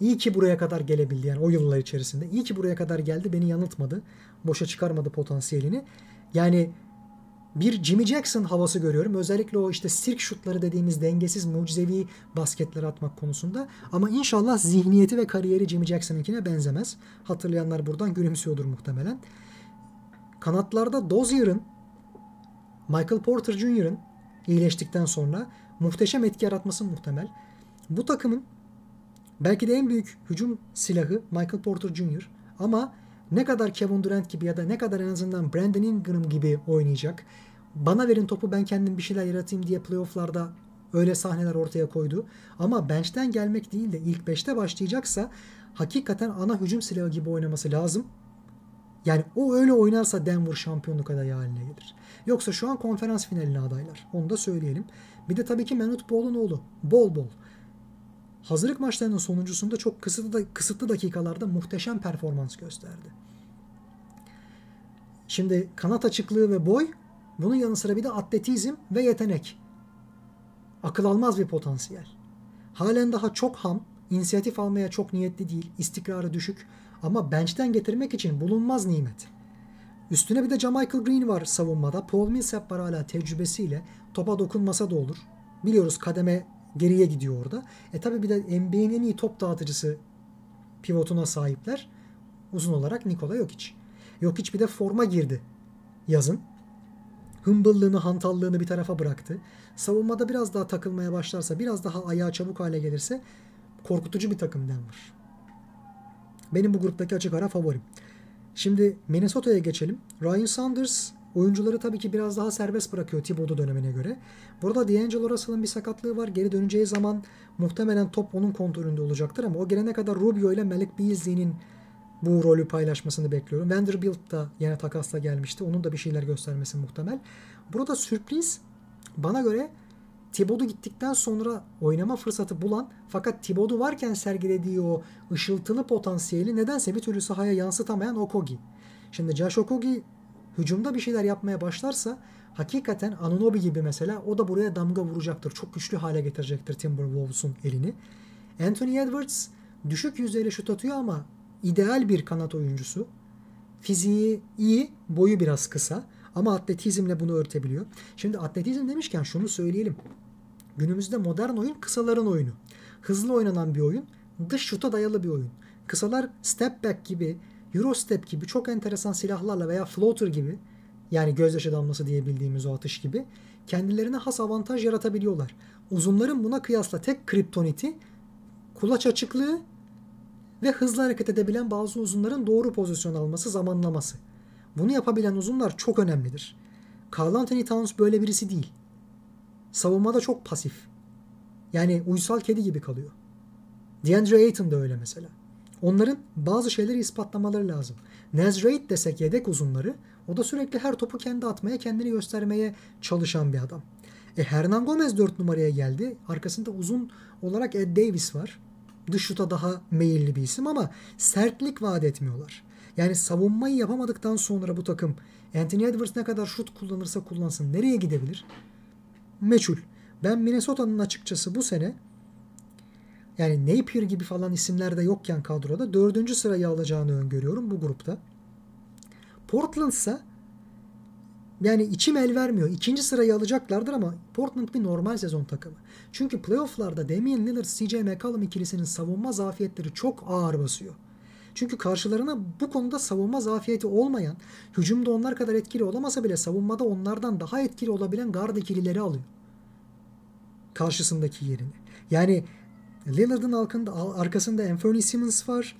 İyi ki buraya kadar gelebildi yani o yıllar içerisinde. İyi ki buraya kadar geldi beni yanıltmadı. Boşa çıkarmadı potansiyelini. Yani bir Jimmy Jackson havası görüyorum. Özellikle o işte sirk şutları dediğimiz dengesiz, mucizevi basketleri atmak konusunda. Ama inşallah zihniyeti ve kariyeri Jimmy Jackson'ınkine benzemez. Hatırlayanlar buradan gülümsüyordur muhtemelen. Kanatlarda Dozier'ın, Michael Porter Jr.'ın iyileştikten sonra muhteşem etki yaratması muhtemel. Bu takımın belki de en büyük hücum silahı Michael Porter Jr. Ama ne kadar Kevin Durant gibi ya da ne kadar en azından Brandon Ingram gibi oynayacak. Bana verin topu ben kendim bir şeyler yaratayım diye playofflarda öyle sahneler ortaya koydu. Ama bench'ten gelmek değil de ilk 5'te başlayacaksa hakikaten ana hücum silahı gibi oynaması lazım. Yani o öyle oynarsa Denver şampiyonluk adayı haline gelir. Yoksa şu an konferans finaline adaylar. Onu da söyleyelim. Bir de tabii ki Manute Ball'un oğlu. Bol bol. Hazırlık maçlarının sonuncusunda çok kısıtlı, kısıtlı dakikalarda muhteşem performans gösterdi. Şimdi kanat açıklığı ve boy bunun yanı sıra bir de atletizm ve yetenek. Akıl almaz bir potansiyel. Halen daha çok ham, inisiyatif almaya çok niyetli değil, istikrarı düşük ama bench'ten getirmek için bulunmaz nimet. Üstüne bir de Jamichael Green var savunmada. Paul Millsap var hala tecrübesiyle. Topa dokunmasa da olur. Biliyoruz kademe geriye gidiyor orada. E tabi bir de NBA'nin en iyi top dağıtıcısı pivotuna sahipler. Uzun olarak Nikola Jokic. Jokic bir de forma girdi yazın. Hımbıllığını, hantallığını bir tarafa bıraktı. Savunmada biraz daha takılmaya başlarsa, biraz daha ayağı çabuk hale gelirse korkutucu bir takım Denver. Benim bu gruptaki açık ara favorim. Şimdi Minnesota'ya geçelim. Ryan Saunders oyuncuları tabii ki biraz daha serbest bırakıyor Thibodeau dönemine göre. Burada D'Angelo Russell'ın bir sakatlığı var. Geri döneceği zaman muhtemelen top onun kontrolünde olacaktır ama o gelene kadar Rubio ile Malik Beasley'nin bu rolü paylaşmasını bekliyorum. Vanderbilt da yine takasla gelmişti. Onun da bir şeyler göstermesi muhtemel. Burada sürpriz bana göre Thibodeau gittikten sonra oynama fırsatı bulan fakat Thibodeau varken sergilediği o ışıltılı potansiyeli nedense bir türlü sahaya yansıtamayan Okogi. Şimdi Josh Okogi hücumda bir şeyler yapmaya başlarsa hakikaten Anunobi gibi mesela o da buraya damga vuracaktır. Çok güçlü hale getirecektir Timberwolves'un elini. Anthony Edwards düşük yüzdeyle şut atıyor ama ideal bir kanat oyuncusu. Fiziği iyi, boyu biraz kısa ama atletizmle bunu örtebiliyor. Şimdi atletizm demişken şunu söyleyelim. Günümüzde modern oyun kısaların oyunu. Hızlı oynanan bir oyun, dış şuta dayalı bir oyun. Kısalar step back gibi, euro step gibi çok enteresan silahlarla veya floater gibi yani gözyaşı damlası diyebildiğimiz o atış gibi kendilerine has avantaj yaratabiliyorlar. Uzunların buna kıyasla tek kriptoniti kulaç açıklığı ve hızlı hareket edebilen bazı uzunların doğru pozisyon alması, zamanlaması. Bunu yapabilen uzunlar çok önemlidir. Carl Anthony Towns böyle birisi değil. Savunmada çok pasif. Yani uysal kedi gibi kalıyor. DeAndre Ayton da öyle mesela. Onların bazı şeyleri ispatlamaları lazım. Naz Reid desek yedek uzunları o da sürekli her topu kendi atmaya, kendini göstermeye çalışan bir adam. E Hernan Gomez 4 numaraya geldi. Arkasında uzun olarak Ed Davis var. Dış şuta daha meyilli bir isim ama sertlik vaat etmiyorlar. Yani savunmayı yapamadıktan sonra bu takım Anthony Edwards ne kadar şut kullanırsa kullansın nereye gidebilir? Meçhul. Ben Minnesota'nın açıkçası bu sene yani Napier gibi falan isimler de yokken kadroda dördüncü sırayı alacağını öngörüyorum bu grupta. Portland ise yani içim el vermiyor. İkinci sırayı alacaklardır ama Portland bir normal sezon takımı. Çünkü playofflarda Damian Lillard, CJ McCollum ikilisinin savunma zafiyetleri çok ağır basıyor. Çünkü karşılarına bu konuda savunma zafiyeti olmayan, hücumda onlar kadar etkili olamasa bile savunmada onlardan daha etkili olabilen guard ikilileri alıyor. Karşısındaki yerini. Yani Lillard'ın arkasında Anthony Simmons var.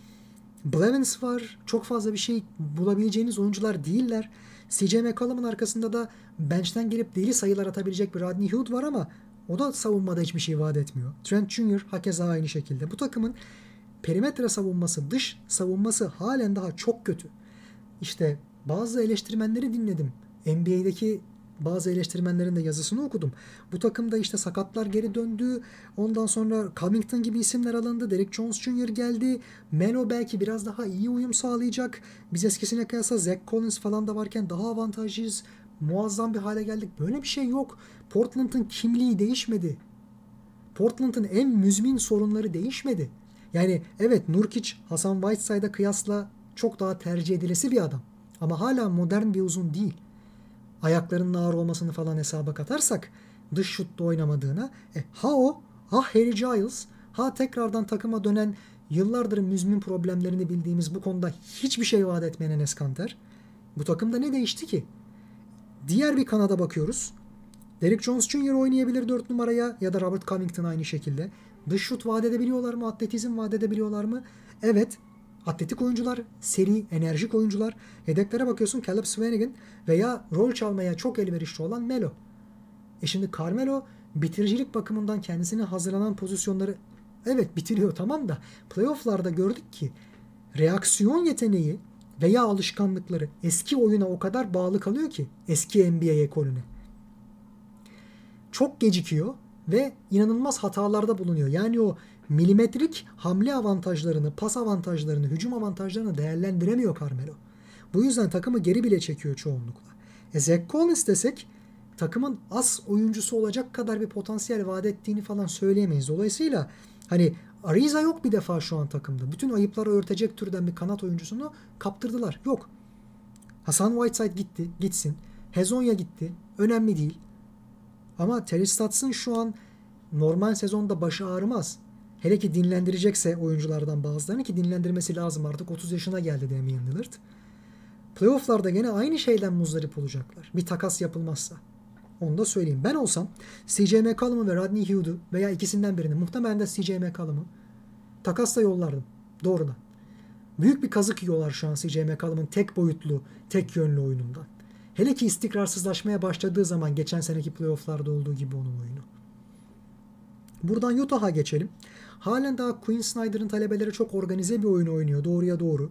Blevins var. Çok fazla bir şey bulabileceğiniz oyuncular değiller. CJ McCollum'un arkasında da bench'ten gelip deli sayılar atabilecek bir Rodney Hood var ama o da savunmada hiçbir şey vaat etmiyor. Trent Jr. hakeza aynı şekilde. Bu takımın perimetre savunması, dış savunması halen daha çok kötü. İşte bazı eleştirmenleri dinledim. NBA'deki bazı eleştirmenlerin de yazısını okudum. Bu takımda işte sakatlar geri döndü. Ondan sonra Covington gibi isimler alındı. Derek Jones Jr. geldi. Melo belki biraz daha iyi uyum sağlayacak. Biz eskisine kıyasla Zach Collins falan da varken daha avantajlıyız. Muazzam bir hale geldik. Böyle bir şey yok. Portland'ın kimliği değişmedi. Portland'ın en müzmin sorunları değişmedi. Yani evet Nurkic Hasan Whiteside'a kıyasla çok daha tercih edilesi bir adam. Ama hala modern bir uzun değil ayaklarının ağır olmasını falan hesaba katarsak dış şutta oynamadığına e, ha o ha Harry Giles ha tekrardan takıma dönen yıllardır müzmin problemlerini bildiğimiz bu konuda hiçbir şey vaat etmeyen Enes Kanter. Bu takımda ne değişti ki? Diğer bir kanada bakıyoruz. Derek Jones Jr. oynayabilir 4 numaraya ya da Robert Covington aynı şekilde. Dış şut vaat edebiliyorlar mı? Atletizm vaat edebiliyorlar mı? Evet. Atletik oyuncular, seri, enerjik oyuncular. Yedeklere bakıyorsun Caleb Swanigan veya rol çalmaya çok elverişli olan Melo. E şimdi Carmelo bitiricilik bakımından kendisine hazırlanan pozisyonları evet bitiriyor tamam da playofflarda gördük ki reaksiyon yeteneği veya alışkanlıkları eski oyuna o kadar bağlı kalıyor ki eski NBA ekolüne. Çok gecikiyor ve inanılmaz hatalarda bulunuyor. Yani o milimetrik hamle avantajlarını, pas avantajlarını, hücum avantajlarını değerlendiremiyor Carmelo. Bu yüzden takımı geri bile çekiyor çoğunlukla. E Zach Collins desek takımın as oyuncusu olacak kadar bir potansiyel vaat ettiğini falan söyleyemeyiz. Dolayısıyla hani Ariza yok bir defa şu an takımda. Bütün ayıpları örtecek türden bir kanat oyuncusunu kaptırdılar. Yok. Hasan Whiteside gitti. Gitsin. Hezonya gitti. Önemli değil. Ama Terry Stotts'ın şu an normal sezonda başı ağrımaz. Hele ki dinlendirecekse oyunculardan bazılarını ki dinlendirmesi lazım artık 30 yaşına geldi Damian Lillard. Playoff'larda gene aynı şeyden muzdarip olacaklar. Bir takas yapılmazsa. Onu da söyleyeyim. Ben olsam CJ McCollum'u ve Rodney Hood'u veya ikisinden birini muhtemelen de CJ McCollum'u takasla yollardım. Doğrudan. Büyük bir kazık yiyorlar şu an CJ McCollum'un tek boyutlu, tek yönlü oyunundan. Hele ki istikrarsızlaşmaya başladığı zaman geçen seneki playoff'larda olduğu gibi onun oyunu. Buradan Utah'a geçelim. Halen daha Quinn Snyder'ın talebeleri çok organize bir oyun oynuyor doğruya doğru.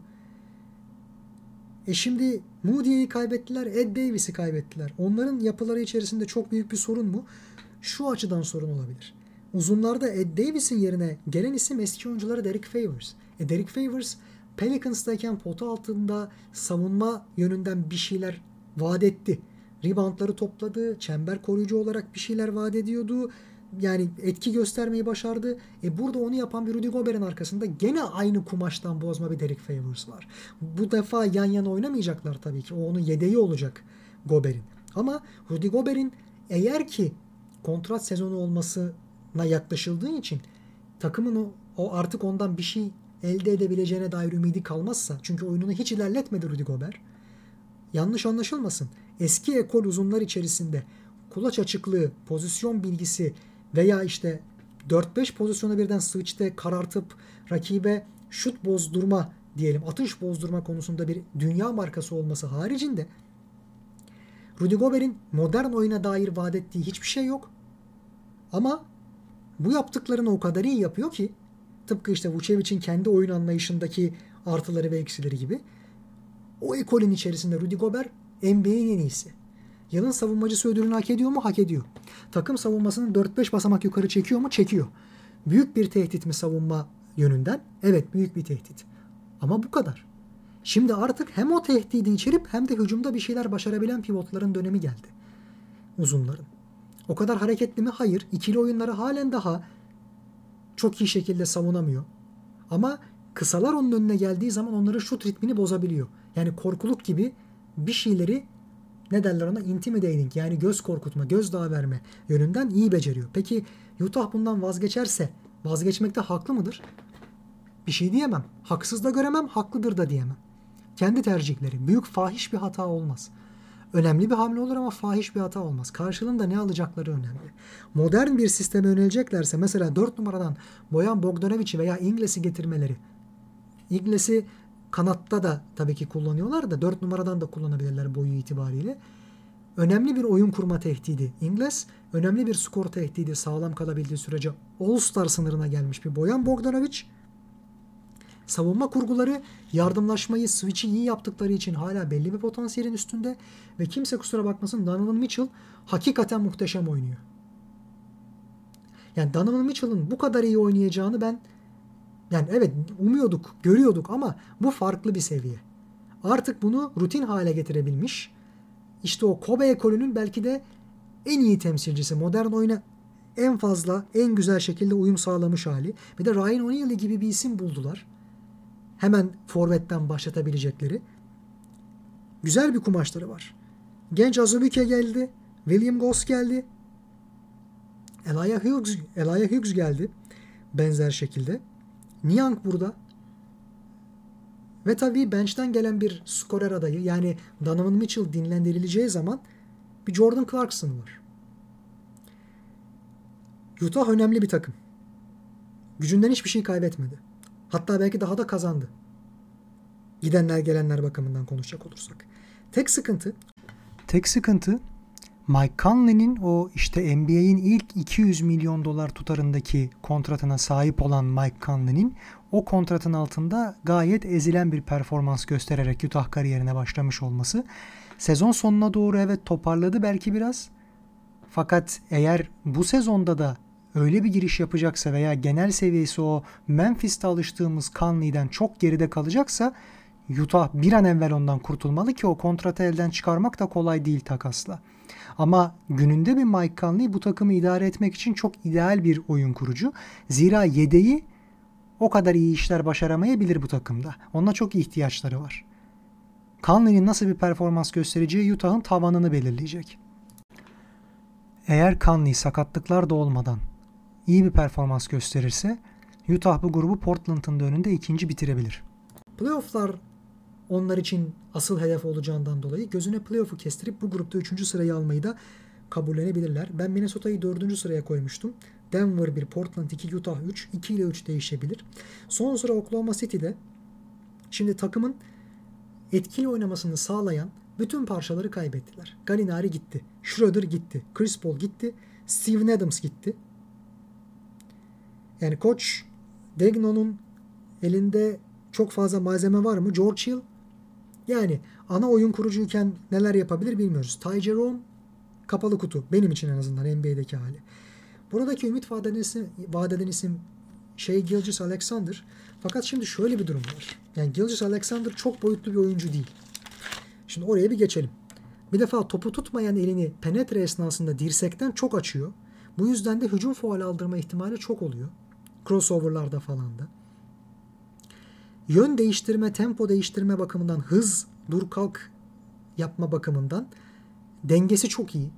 E şimdi Moody'yi kaybettiler, Ed Davis'i kaybettiler. Onların yapıları içerisinde çok büyük bir sorun mu? Şu açıdan sorun olabilir. Uzunlarda Ed Davis'in yerine gelen isim eski oyuncuları Derek Favors. E Derek Favors Pelicans'tayken pota altında savunma yönünden bir şeyler vaat etti. Reboundları topladı, çember koruyucu olarak bir şeyler vaat ediyordu yani etki göstermeyi başardı. E burada onu yapan bir Rudy Gobert'in arkasında gene aynı kumaştan bozma bir Derek Favors var. Bu defa yan yana oynamayacaklar tabii ki. O onun yedeği olacak Gobert'in. Ama Rudy Gobert'in eğer ki kontrat sezonu olmasına yaklaşıldığı için takımın o, o artık ondan bir şey elde edebileceğine dair ümidi kalmazsa çünkü oyununu hiç ilerletmedi Rudy Gobert. Yanlış anlaşılmasın. Eski ekol uzunlar içerisinde kulaç açıklığı, pozisyon bilgisi, veya işte 4-5 pozisyonu birden switch'te karartıp rakibe şut bozdurma diyelim atış bozdurma konusunda bir dünya markası olması haricinde Rudy Gobert'in modern oyuna dair vaat ettiği hiçbir şey yok. Ama bu yaptıklarını o kadar iyi yapıyor ki tıpkı işte Vucevic'in kendi oyun anlayışındaki artıları ve eksileri gibi o ekolün içerisinde Rudy Gobert NBA'in en iyisi. Yılın savunmacısı ödülünü hak ediyor mu? Hak ediyor. Takım savunmasını 4-5 basamak yukarı çekiyor mu? Çekiyor. Büyük bir tehdit mi savunma yönünden? Evet büyük bir tehdit. Ama bu kadar. Şimdi artık hem o tehdidi içerip hem de hücumda bir şeyler başarabilen pivotların dönemi geldi. Uzunların. O kadar hareketli mi? Hayır. İkili oyunları halen daha çok iyi şekilde savunamıyor. Ama kısalar onun önüne geldiği zaman onların şut ritmini bozabiliyor. Yani korkuluk gibi bir şeyleri ne derler ona intimidating yani göz korkutma, göz dağı verme yönünden iyi beceriyor. Peki Utah bundan vazgeçerse vazgeçmekte haklı mıdır? Bir şey diyemem. Haksız da göremem, haklıdır da diyemem. Kendi tercihleri. Büyük fahiş bir hata olmaz. Önemli bir hamle olur ama fahiş bir hata olmaz. Karşılığında ne alacakları önemli. Modern bir sisteme yöneleceklerse mesela 4 numaradan Boyan Bogdanovic'i veya İngiliz'i getirmeleri. İngiliz'i kanatta da tabii ki kullanıyorlar da 4 numaradan da kullanabilirler boyu itibariyle. Önemli bir oyun kurma tehdidi İngiliz, önemli bir skor tehdidi sağlam kalabildiği sürece All-Star sınırına gelmiş bir Boyan Bogdanovic. Savunma kurguları yardımlaşmayı, switch'i iyi yaptıkları için hala belli bir potansiyelin üstünde ve kimse kusura bakmasın Donovan Mitchell hakikaten muhteşem oynuyor. Yani Donovan Mitchell'ın bu kadar iyi oynayacağını ben yani evet umuyorduk, görüyorduk ama bu farklı bir seviye. Artık bunu rutin hale getirebilmiş. İşte o Kobe ekolünün belki de en iyi temsilcisi. Modern oyuna en fazla, en güzel şekilde uyum sağlamış hali. Bir de Ryan O'Neal gibi bir isim buldular. Hemen forvetten başlatabilecekleri. Güzel bir kumaşları var. Genç Azubuike geldi. William Goss geldi. Elijah Hughes, Elijah Hughes geldi. Benzer şekilde. Niang burada. Ve tabii bench'ten gelen bir skorer adayı yani Donovan Mitchell dinlendirileceği zaman bir Jordan Clarkson var. Utah önemli bir takım. Gücünden hiçbir şey kaybetmedi. Hatta belki daha da kazandı. Gidenler gelenler bakımından konuşacak olursak. Tek sıkıntı Tek sıkıntı Mike Conley'nin o işte NBA'in ilk 200 milyon dolar tutarındaki kontratına sahip olan Mike Conley'nin o kontratın altında gayet ezilen bir performans göstererek Utah kariyerine başlamış olması. Sezon sonuna doğru evet toparladı belki biraz. Fakat eğer bu sezonda da öyle bir giriş yapacaksa veya genel seviyesi o Memphis'te alıştığımız Conley'den çok geride kalacaksa Utah bir an evvel ondan kurtulmalı ki o kontratı elden çıkarmak da kolay değil takasla. Ama gününde bir Mike Conley bu takımı idare etmek için çok ideal bir oyun kurucu. Zira yedeği o kadar iyi işler başaramayabilir bu takımda. Ona çok ihtiyaçları var. Conley'nin nasıl bir performans göstereceği Utah'ın tavanını belirleyecek. Eğer Conley sakatlıklar da olmadan iyi bir performans gösterirse Utah bu grubu Portland'ın da önünde ikinci bitirebilir. Playoff'lar onlar için asıl hedef olacağından dolayı gözüne playoff'u kestirip bu grupta 3. sırayı almayı da kabullenebilirler. Ben Minnesota'yı 4. sıraya koymuştum. Denver 1, Portland 2, Utah 3. 2 ile 3 değişebilir. Son sıra Oklahoma City'de şimdi takımın etkili oynamasını sağlayan bütün parçaları kaybettiler. Galinari gitti. Schroeder gitti. Chris Paul gitti. Steven Adams gitti. Yani koç Degno'nun elinde çok fazla malzeme var mı? George Hill yani ana oyun kurucuyken neler yapabilir bilmiyoruz. Ty Jerome kapalı kutu. Benim için en azından NBA'deki hali. Buradaki ümit vadeden isim, vadeden isim şey Gilgis Alexander. Fakat şimdi şöyle bir durum var. Yani Gilgis Alexander çok boyutlu bir oyuncu değil. Şimdi oraya bir geçelim. Bir defa topu tutmayan elini penetre esnasında dirsekten çok açıyor. Bu yüzden de hücum faal aldırma ihtimali çok oluyor. Crossover'larda falan da yön değiştirme, tempo değiştirme bakımından, hız, dur kalk yapma bakımından dengesi çok iyi.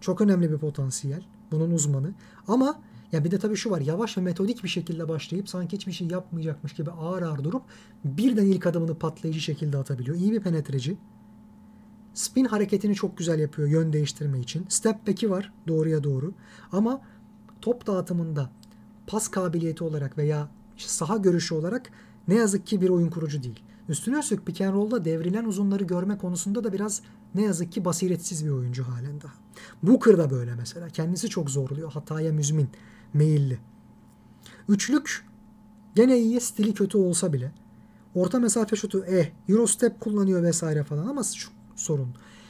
Çok önemli bir potansiyel. Bunun uzmanı. Ama ya bir de tabii şu var. Yavaş ve metodik bir şekilde başlayıp sanki hiçbir şey yapmayacakmış gibi ağır ağır durup birden ilk adımını patlayıcı şekilde atabiliyor. İyi bir penetreci. Spin hareketini çok güzel yapıyor yön değiştirme için. Step back'i var doğruya doğru. Ama top dağıtımında pas kabiliyeti olarak veya saha görüşü olarak ne yazık ki bir oyun kurucu değil. Üstüne üstlük pick and roll'da devrilen uzunları görme konusunda da biraz ne yazık ki basiretsiz bir oyuncu halen daha. Booker da böyle mesela. Kendisi çok zorluyor. Hataya müzmin, meyilli. Üçlük gene iyi, stili kötü olsa bile. Orta mesafe şutu eh, Eurostep kullanıyor vesaire falan ama şu sorun.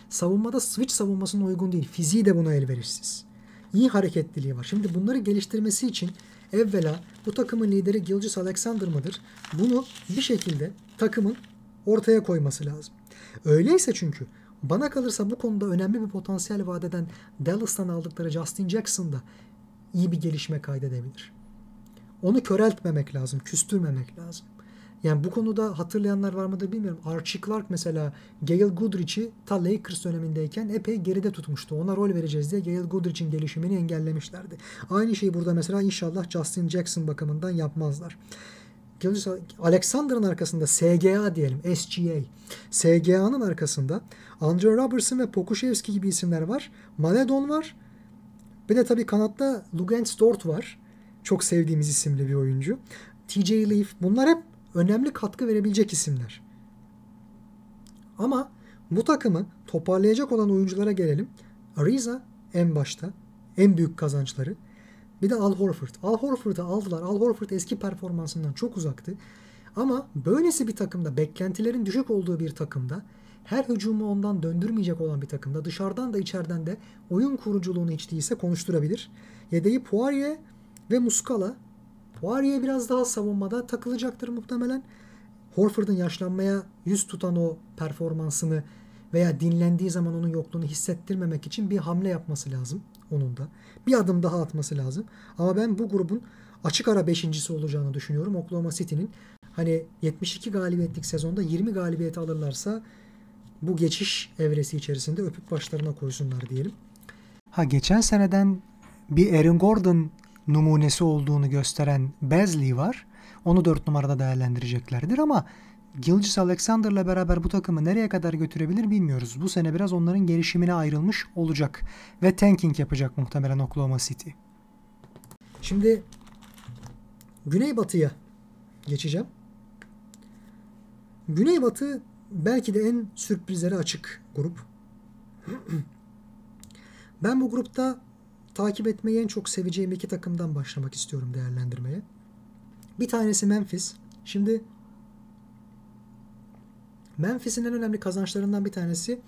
Savunmada switch savunmasına uygun değil. Fiziği de buna elverişsiz. İyi hareketliliği var. Şimdi bunları geliştirmesi için evvela bu takımın lideri Gilgis Alexander mıdır? Bunu bir şekilde takımın ortaya koyması lazım. Öyleyse çünkü bana kalırsa bu konuda önemli bir potansiyel vadeden Dallas'tan aldıkları Justin Jackson da iyi bir gelişme kaydedebilir. Onu köreltmemek lazım, küstürmemek lazım. Yani bu konuda hatırlayanlar var mıdır bilmiyorum. Archie Clark mesela Gail Goodrich'i ta Lakers dönemindeyken epey geride tutmuştu. Ona rol vereceğiz diye Gail Goodrich'in gelişimini engellemişlerdi. Aynı şeyi burada mesela inşallah Justin Jackson bakımından yapmazlar. Alexander'ın arkasında SGA diyelim. SGA. SGA'nın arkasında Andre Robertson ve Pokuševski gibi isimler var. Maledon var. Bir de tabii kanatta Lugens Dort var. Çok sevdiğimiz isimli bir oyuncu. TJ Leaf. Bunlar hep önemli katkı verebilecek isimler. Ama bu takımı toparlayacak olan oyunculara gelelim. Ariza en başta. En büyük kazançları. Bir de Al Horford. Al Horford'u aldılar. Al Horford eski performansından çok uzaktı. Ama böylesi bir takımda, beklentilerin düşük olduğu bir takımda, her hücumu ondan döndürmeyecek olan bir takımda, dışarıdan da içeriden de oyun kuruculuğunu hiç değilse konuşturabilir. Yedeği Poirier ve Muscala. Poirier biraz daha savunmada takılacaktır muhtemelen. Horford'un yaşlanmaya yüz tutan o performansını veya dinlendiği zaman onun yokluğunu hissettirmemek için bir hamle yapması lazım onun da. Bir adım daha atması lazım. Ama ben bu grubun açık ara beşincisi olacağını düşünüyorum. Oklahoma City'nin hani 72 galibiyetlik sezonda 20 galibiyet alırlarsa bu geçiş evresi içerisinde öpüp başlarına koysunlar diyelim. Ha geçen seneden bir Aaron Gordon numunesi olduğunu gösteren Bezley var. Onu 4 numarada değerlendireceklerdir ama Gilgis Alexander'la beraber bu takımı nereye kadar götürebilir bilmiyoruz. Bu sene biraz onların gelişimine ayrılmış olacak. Ve tanking yapacak muhtemelen Oklahoma City. Şimdi Güneybatı'ya geçeceğim. Güneybatı belki de en sürprizlere açık grup. ben bu grupta takip etmeyi en çok seveceğim iki takımdan başlamak istiyorum değerlendirmeye. Bir tanesi Memphis. Şimdi Memphis'in en önemli kazançlarından bir tanesi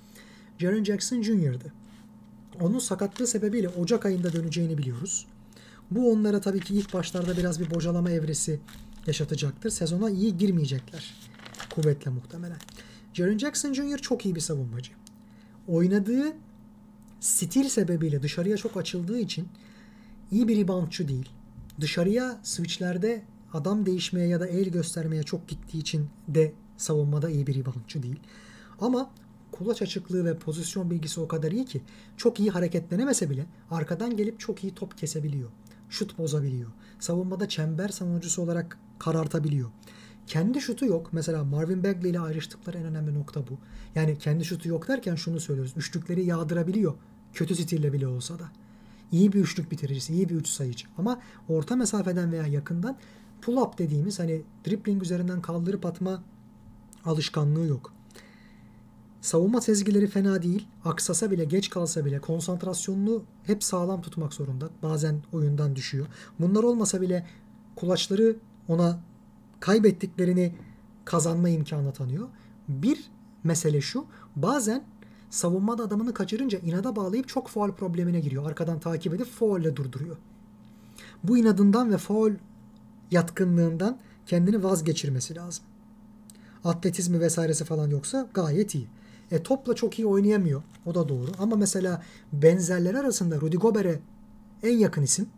Jaren Jackson Jr.'dı. Onun sakatlığı sebebiyle Ocak ayında döneceğini biliyoruz. Bu onlara tabii ki ilk başlarda biraz bir bocalama evresi yaşatacaktır. Sezona iyi girmeyecekler. Kuvvetle muhtemelen. Jaren Jackson Jr. çok iyi bir savunmacı. Oynadığı stil sebebiyle dışarıya çok açıldığı için iyi bir reboundçu değil. Dışarıya switchlerde adam değişmeye ya da el göstermeye çok gittiği için de savunmada iyi bir reboundçu değil. Ama kulaç açıklığı ve pozisyon bilgisi o kadar iyi ki çok iyi hareketlenemese bile arkadan gelip çok iyi top kesebiliyor. Şut bozabiliyor. Savunmada çember savunucusu olarak karartabiliyor. Kendi şutu yok. Mesela Marvin Bagley ile ayrıştıkları en önemli nokta bu. Yani kendi şutu yok derken şunu söylüyoruz. Üçlükleri yağdırabiliyor. Kötü stille bile olsa da. İyi bir üçlük bitiricisi, iyi bir üç sayıcı. Ama orta mesafeden veya yakından pull up dediğimiz hani dribbling üzerinden kaldırıp atma alışkanlığı yok. Savunma sezgileri fena değil. Aksasa bile, geç kalsa bile konsantrasyonunu hep sağlam tutmak zorunda. Bazen oyundan düşüyor. Bunlar olmasa bile kulaçları ona kaybettiklerini kazanma imkanı tanıyor. Bir mesele şu. Bazen savunmada adamını kaçırınca inada bağlayıp çok faul problemine giriyor. Arkadan takip edip faulle durduruyor. Bu inadından ve faul yatkınlığından kendini vazgeçirmesi lazım atletizmi vesairesi falan yoksa gayet iyi. E topla çok iyi oynayamıyor. O da doğru. Ama mesela benzerleri arasında Rudy Gobert'e en yakın isim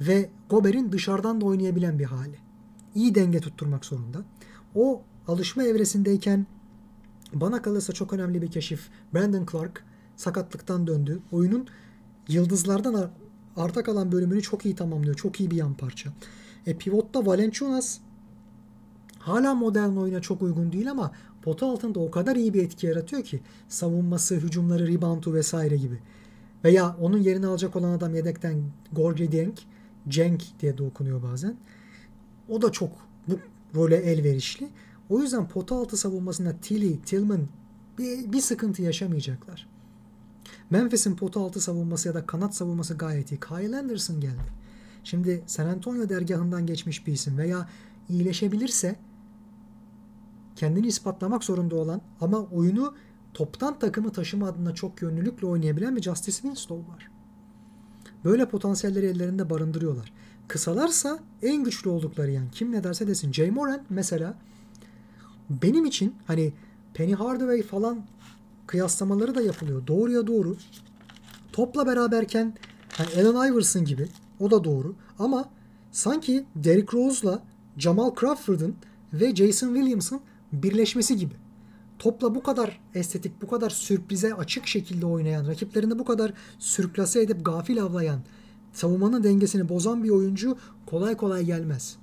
ve Gobert'in dışarıdan da oynayabilen bir hali. İyi denge tutturmak zorunda. O alışma evresindeyken bana kalırsa çok önemli bir keşif. Brandon Clark sakatlıktan döndü. Oyunun yıldızlardan arta kalan bölümünü çok iyi tamamlıyor. Çok iyi bir yan parça. E pivotta Valenciunas hala modern oyuna çok uygun değil ama pota altında o kadar iyi bir etki yaratıyor ki savunması, hücumları, reboundu vesaire gibi. Veya onun yerini alacak olan adam yedekten Gorgi Denk, Cenk diye de okunuyor bazen. O da çok bu role elverişli. O yüzden pota altı savunmasında Tilly, Tillman bir, bir sıkıntı yaşamayacaklar. Memphis'in pota altı savunması ya da kanat savunması gayet iyi. Kyle Anderson geldi. Şimdi San Antonio dergahından geçmiş bir isim veya iyileşebilirse kendini ispatlamak zorunda olan ama oyunu toptan takımı taşıma adına çok yönlülükle oynayabilen bir Justice Winslow var. Böyle potansiyelleri ellerinde barındırıyorlar. Kısalarsa en güçlü oldukları yani kim ne derse desin. Jay Moran mesela benim için hani Penny Hardaway falan kıyaslamaları da yapılıyor. Doğruya doğru. Topla beraberken hani Allen Iverson gibi o da doğru. Ama sanki Derrick Rose'la Jamal Crawford'ın ve Jason Williams'ın birleşmesi gibi. Topla bu kadar estetik, bu kadar sürprize açık şekilde oynayan, rakiplerini bu kadar sürklase edip gafil avlayan, savunmanın dengesini bozan bir oyuncu kolay kolay gelmez.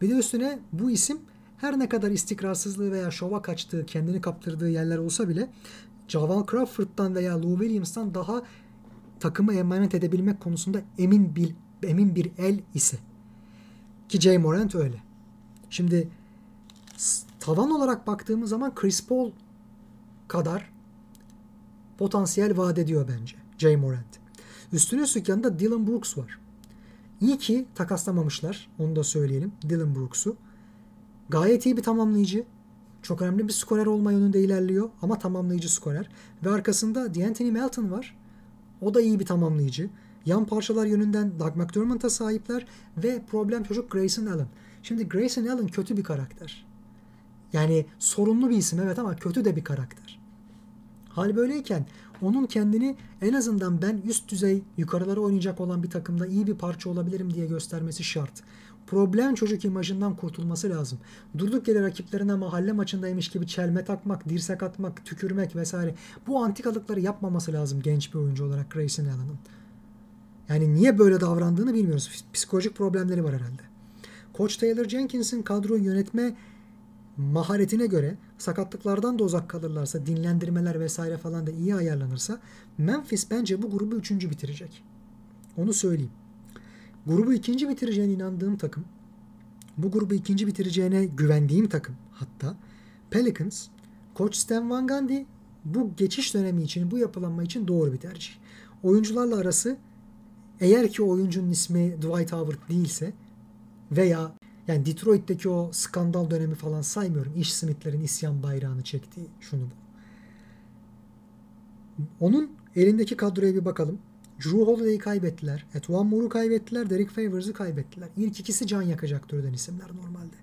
Bir de üstüne bu isim her ne kadar istikrarsızlığı veya şova kaçtığı, kendini kaptırdığı yerler olsa bile Javal Crawford'dan veya Lou Williams'tan daha takımı emanet edebilmek konusunda emin bir, emin bir el ise. Ki Jay Morant öyle. Şimdi tavan olarak baktığımız zaman Chris Paul kadar potansiyel vaat ediyor bence Jay Morant. Üstüne üstlük yanında Dylan Brooks var. İyi ki takaslamamışlar. Onu da söyleyelim. Dylan Brooks'u. Gayet iyi bir tamamlayıcı. Çok önemli bir skorer olma yönünde ilerliyor ama tamamlayıcı skorer. Ve arkasında D'Anthony Melton var. O da iyi bir tamamlayıcı. Yan parçalar yönünden Doug McDermott'a sahipler ve problem çocuk Grayson Allen. Şimdi Grayson Allen kötü bir karakter. Yani sorunlu bir isim evet ama kötü de bir karakter. Hal böyleyken onun kendini en azından ben üst düzey yukarılara oynayacak olan bir takımda iyi bir parça olabilirim diye göstermesi şart. Problem çocuk imajından kurtulması lazım. Durduk yere rakiplerine mahalle maçındaymış gibi çelme takmak, dirsek atmak, tükürmek vesaire. Bu antikalıkları yapmaması lazım genç bir oyuncu olarak Grayson Allen'ın. Yani niye böyle davrandığını bilmiyoruz. Psikolojik problemleri var herhalde. Coach Taylor Jenkins'in kadroyu yönetme maharetine göre sakatlıklardan da uzak kalırlarsa, dinlendirmeler vesaire falan da iyi ayarlanırsa Memphis bence bu grubu üçüncü bitirecek. Onu söyleyeyim. Grubu ikinci bitireceğine inandığım takım, bu grubu ikinci bitireceğine güvendiğim takım hatta Pelicans, Coach Stan Van Gundy bu geçiş dönemi için, bu yapılanma için doğru bir tercih. Oyuncularla arası eğer ki oyuncunun ismi Dwight Howard değilse veya yani Detroit'teki o skandal dönemi falan saymıyorum. İş Smith'lerin isyan bayrağını çektiği şunu bu. Onun elindeki kadroya bir bakalım. Drew Holiday'i kaybettiler. Etwan Moore'u kaybettiler. Derek Favors'ı kaybettiler. İlk ikisi can yakacak türden isimler normalde.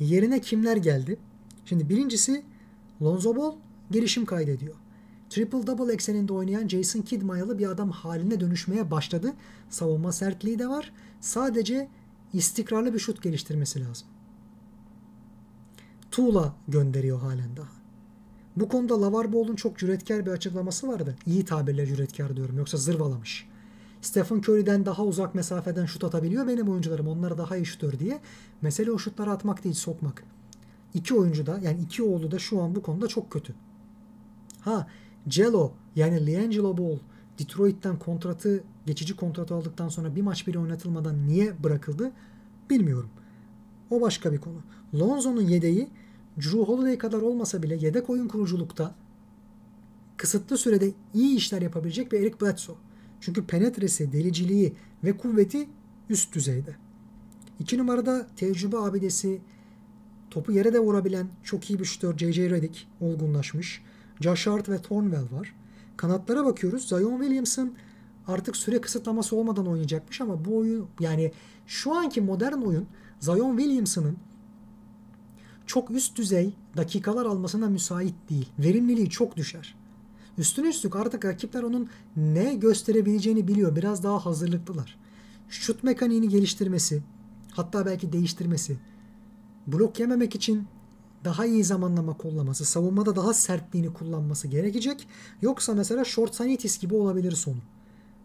Yerine kimler geldi? Şimdi birincisi Lonzo Ball gelişim kaydediyor. Triple double ekseninde oynayan Jason Kidd mayalı bir adam haline dönüşmeye başladı. Savunma sertliği de var. Sadece istikrarlı bir şut geliştirmesi lazım. Tuğla gönderiyor halen daha. Bu konuda Lavar Ball'un çok cüretkar bir açıklaması vardı. İyi tabirle cüretkar diyorum yoksa zırvalamış. Stephen Curry'den daha uzak mesafeden şut atabiliyor benim oyuncularım. Onlar daha iyi şutör diye. Mesele o şutları atmak değil sokmak. İki oyuncu da yani iki oğlu da şu an bu konuda çok kötü. Ha Jello yani Liangelo Ball Detroit'ten kontratı geçici kontratı aldıktan sonra bir maç bile oynatılmadan niye bırakıldı bilmiyorum. O başka bir konu. Lonzo'nun yedeği Drew Holiday kadar olmasa bile yedek oyun kuruculukta kısıtlı sürede iyi işler yapabilecek bir Eric Bledsoe. Çünkü penetresi, deliciliği ve kuvveti üst düzeyde. İki numarada tecrübe abidesi, topu yere de vurabilen çok iyi bir şutör J.J. Redick olgunlaşmış. Josh Hart ve Thornwell var. Kanatlara bakıyoruz. Zion Williamson artık süre kısıtlaması olmadan oynayacakmış ama bu oyun yani şu anki modern oyun Zion Williamson'ın çok üst düzey dakikalar almasına müsait değil. Verimliliği çok düşer. Üstüne üstlük artık rakipler onun ne gösterebileceğini biliyor. Biraz daha hazırlıklılar. Şut mekaniğini geliştirmesi, hatta belki değiştirmesi, blok yememek için daha iyi zamanlama kullanması, savunmada daha sertliğini kullanması gerekecek. Yoksa mesela Short Sanitis gibi olabilir sonu.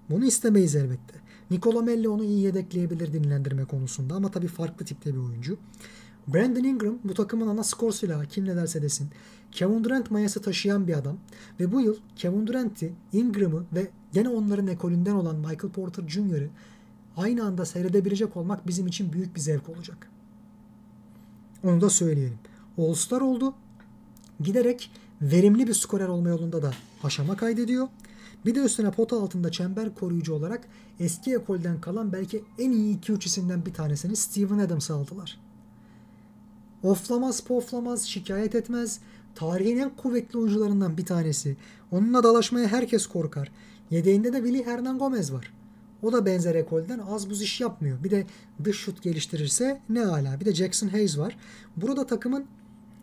Bunu istemeyiz elbette. Nicola Melli onu iyi yedekleyebilir dinlendirme konusunda ama tabii farklı tipte bir oyuncu. Brandon Ingram bu takımın ana skor silahı kim ne derse desin. Kevin Durant mayası taşıyan bir adam ve bu yıl Kevin Durant'i, Ingram'ı ve gene onların ekolünden olan Michael Porter Jr.'ı aynı anda seyredebilecek olmak bizim için büyük bir zevk olacak. Onu da söyleyelim. All-Star oldu. Giderek verimli bir skorer olma yolunda da aşama kaydediyor. Bir de üstüne pota altında çember koruyucu olarak eski ekolden kalan belki en iyi 2-3 isimden bir tanesini Steven Adams'ı aldılar. Oflamaz poflamaz, şikayet etmez. Tarihin en kuvvetli oyuncularından bir tanesi. Onunla dalaşmaya herkes korkar. Yedeğinde de Willy Hernan Gomez var. O da benzer ekolden az buz iş yapmıyor. Bir de dış şut geliştirirse ne hala. Bir de Jackson Hayes var. Burada takımın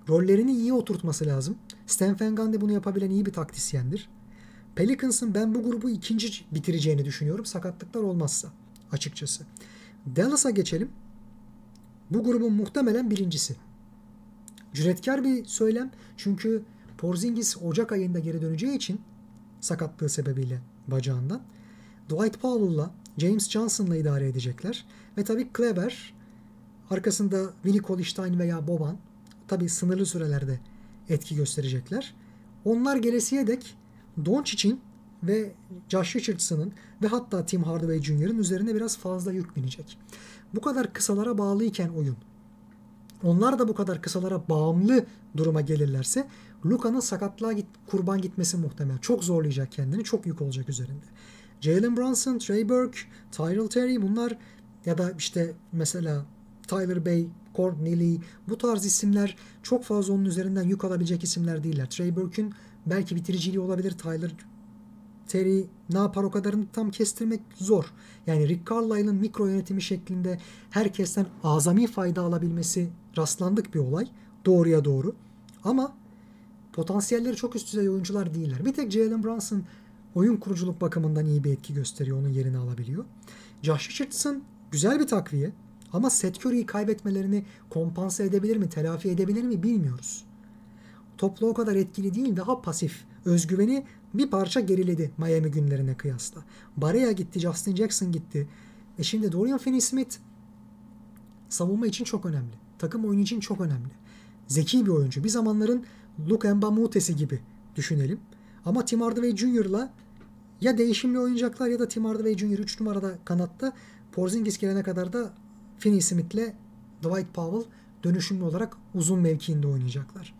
rollerini iyi oturtması lazım. Stan Van Gundy bunu yapabilen iyi bir taktisyendir. Pelicans'ın ben bu grubu ikinci bitireceğini düşünüyorum. Sakatlıklar olmazsa açıkçası. Dallas'a geçelim. Bu grubun muhtemelen birincisi. Cüretkar bir söylem. Çünkü Porzingis Ocak ayında geri döneceği için sakatlığı sebebiyle bacağından Dwight Powell'la James Johnson'la idare edecekler. Ve tabii Kleber arkasında Willie Kolstein veya Boban tabii sınırlı sürelerde etki gösterecekler. Onlar gelesiye dek Doncic'in ve Josh Richardson'ın ve hatta Tim Hardaway Jr.'ın üzerine biraz fazla yük binecek. Bu kadar kısalara bağlıyken oyun. Onlar da bu kadar kısalara bağımlı duruma gelirlerse Luka'nın sakatlığa git, kurban gitmesi muhtemel. Çok zorlayacak kendini. Çok yük olacak üzerinde. Jalen Brunson, Trey Burke, Tyrell Terry bunlar ya da işte mesela Tyler Bay, Cord Neely bu tarz isimler çok fazla onun üzerinden yük alabilecek isimler değiller. Trey Burke'ün belki bitiriciliği olabilir. Tyler Terry ne yapar o kadarını tam kestirmek zor. Yani Rick Carlisle'ın mikro yönetimi şeklinde herkesten azami fayda alabilmesi rastlandık bir olay. Doğruya doğru. Ama potansiyelleri çok üst düzey oyuncular değiller. Bir tek Jalen Brunson oyun kuruculuk bakımından iyi bir etki gösteriyor. Onun yerini alabiliyor. Josh Richardson güzel bir takviye. Ama Seth Curry'i kaybetmelerini kompanse edebilir mi, telafi edebilir mi bilmiyoruz. Topla o kadar etkili değil, daha pasif. Özgüveni bir parça geriledi Miami günlerine kıyasla. Barea gitti, Justin Jackson gitti. E şimdi Dorian Finney-Smith savunma için çok önemli. Takım oyunu için çok önemli. Zeki bir oyuncu. Bir zamanların Luke Mbamutesi gibi düşünelim. Ama Tim Hardaway Jr.'la ya değişimli oynayacaklar ya da Tim Hardaway Jr. 3 numarada kanatta Porzingis gelene kadar da Finney Smith'le Dwight Powell dönüşümlü olarak uzun mevkiinde oynayacaklar.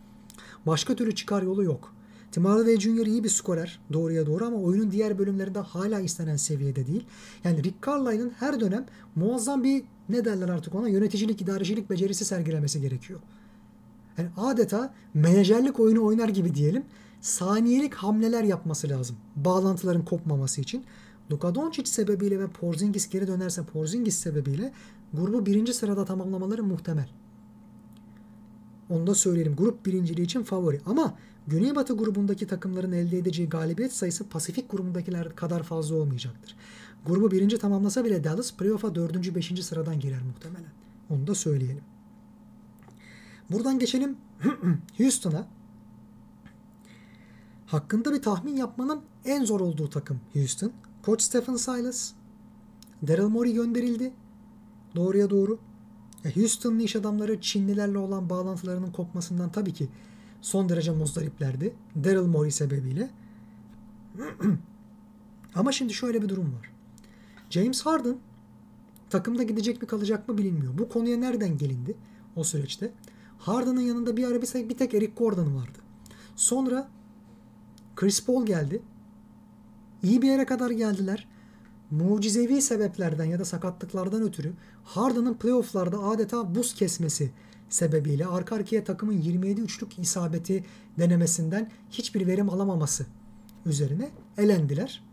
Başka türlü çıkar yolu yok. Tim Hardaway Jr. iyi bir skorer doğruya doğru ama oyunun diğer bölümlerinde hala istenen seviyede değil. Yani Rick Carlisle'ın her dönem muazzam bir ne derler artık ona yöneticilik, idarecilik becerisi sergilemesi gerekiyor. Yani adeta menajerlik oyunu oynar gibi diyelim. Saniyelik hamleler yapması lazım. Bağlantıların kopmaması için. Luka Doncic sebebiyle ve Porzingis geri dönerse Porzingis sebebiyle grubu birinci sırada tamamlamaları muhtemel. Onu da söyleyelim. Grup birinciliği için favori. Ama Güneybatı grubundaki takımların elde edeceği galibiyet sayısı Pasifik grubundakiler kadar fazla olmayacaktır. Grubu birinci tamamlasa bile Dallas playoff'a dördüncü, beşinci sıradan girer muhtemelen. Onu da söyleyelim. Buradan geçelim Houston'a. Hakkında bir tahmin yapmanın en zor olduğu takım Houston. Coach Stephen Silas, Daryl Morey gönderildi. Doğruya doğru. E, Houston'lı iş adamları Çinlilerle olan bağlantılarının kopmasından tabii ki son derece muzdariplerdi. Daryl Morey sebebiyle. Ama şimdi şöyle bir durum var. James Harden takımda gidecek mi kalacak mı bilinmiyor. Bu konuya nereden gelindi o süreçte? Harden'ın yanında bir ara bir tek Eric Gordon vardı. Sonra Chris Paul geldi. İyi bir yere kadar geldiler. Mucizevi sebeplerden ya da sakatlıklardan ötürü Harden'ın playofflarda adeta buz kesmesi sebebiyle arka arkaya takımın 27 üçlük isabeti denemesinden hiçbir verim alamaması üzerine elendiler.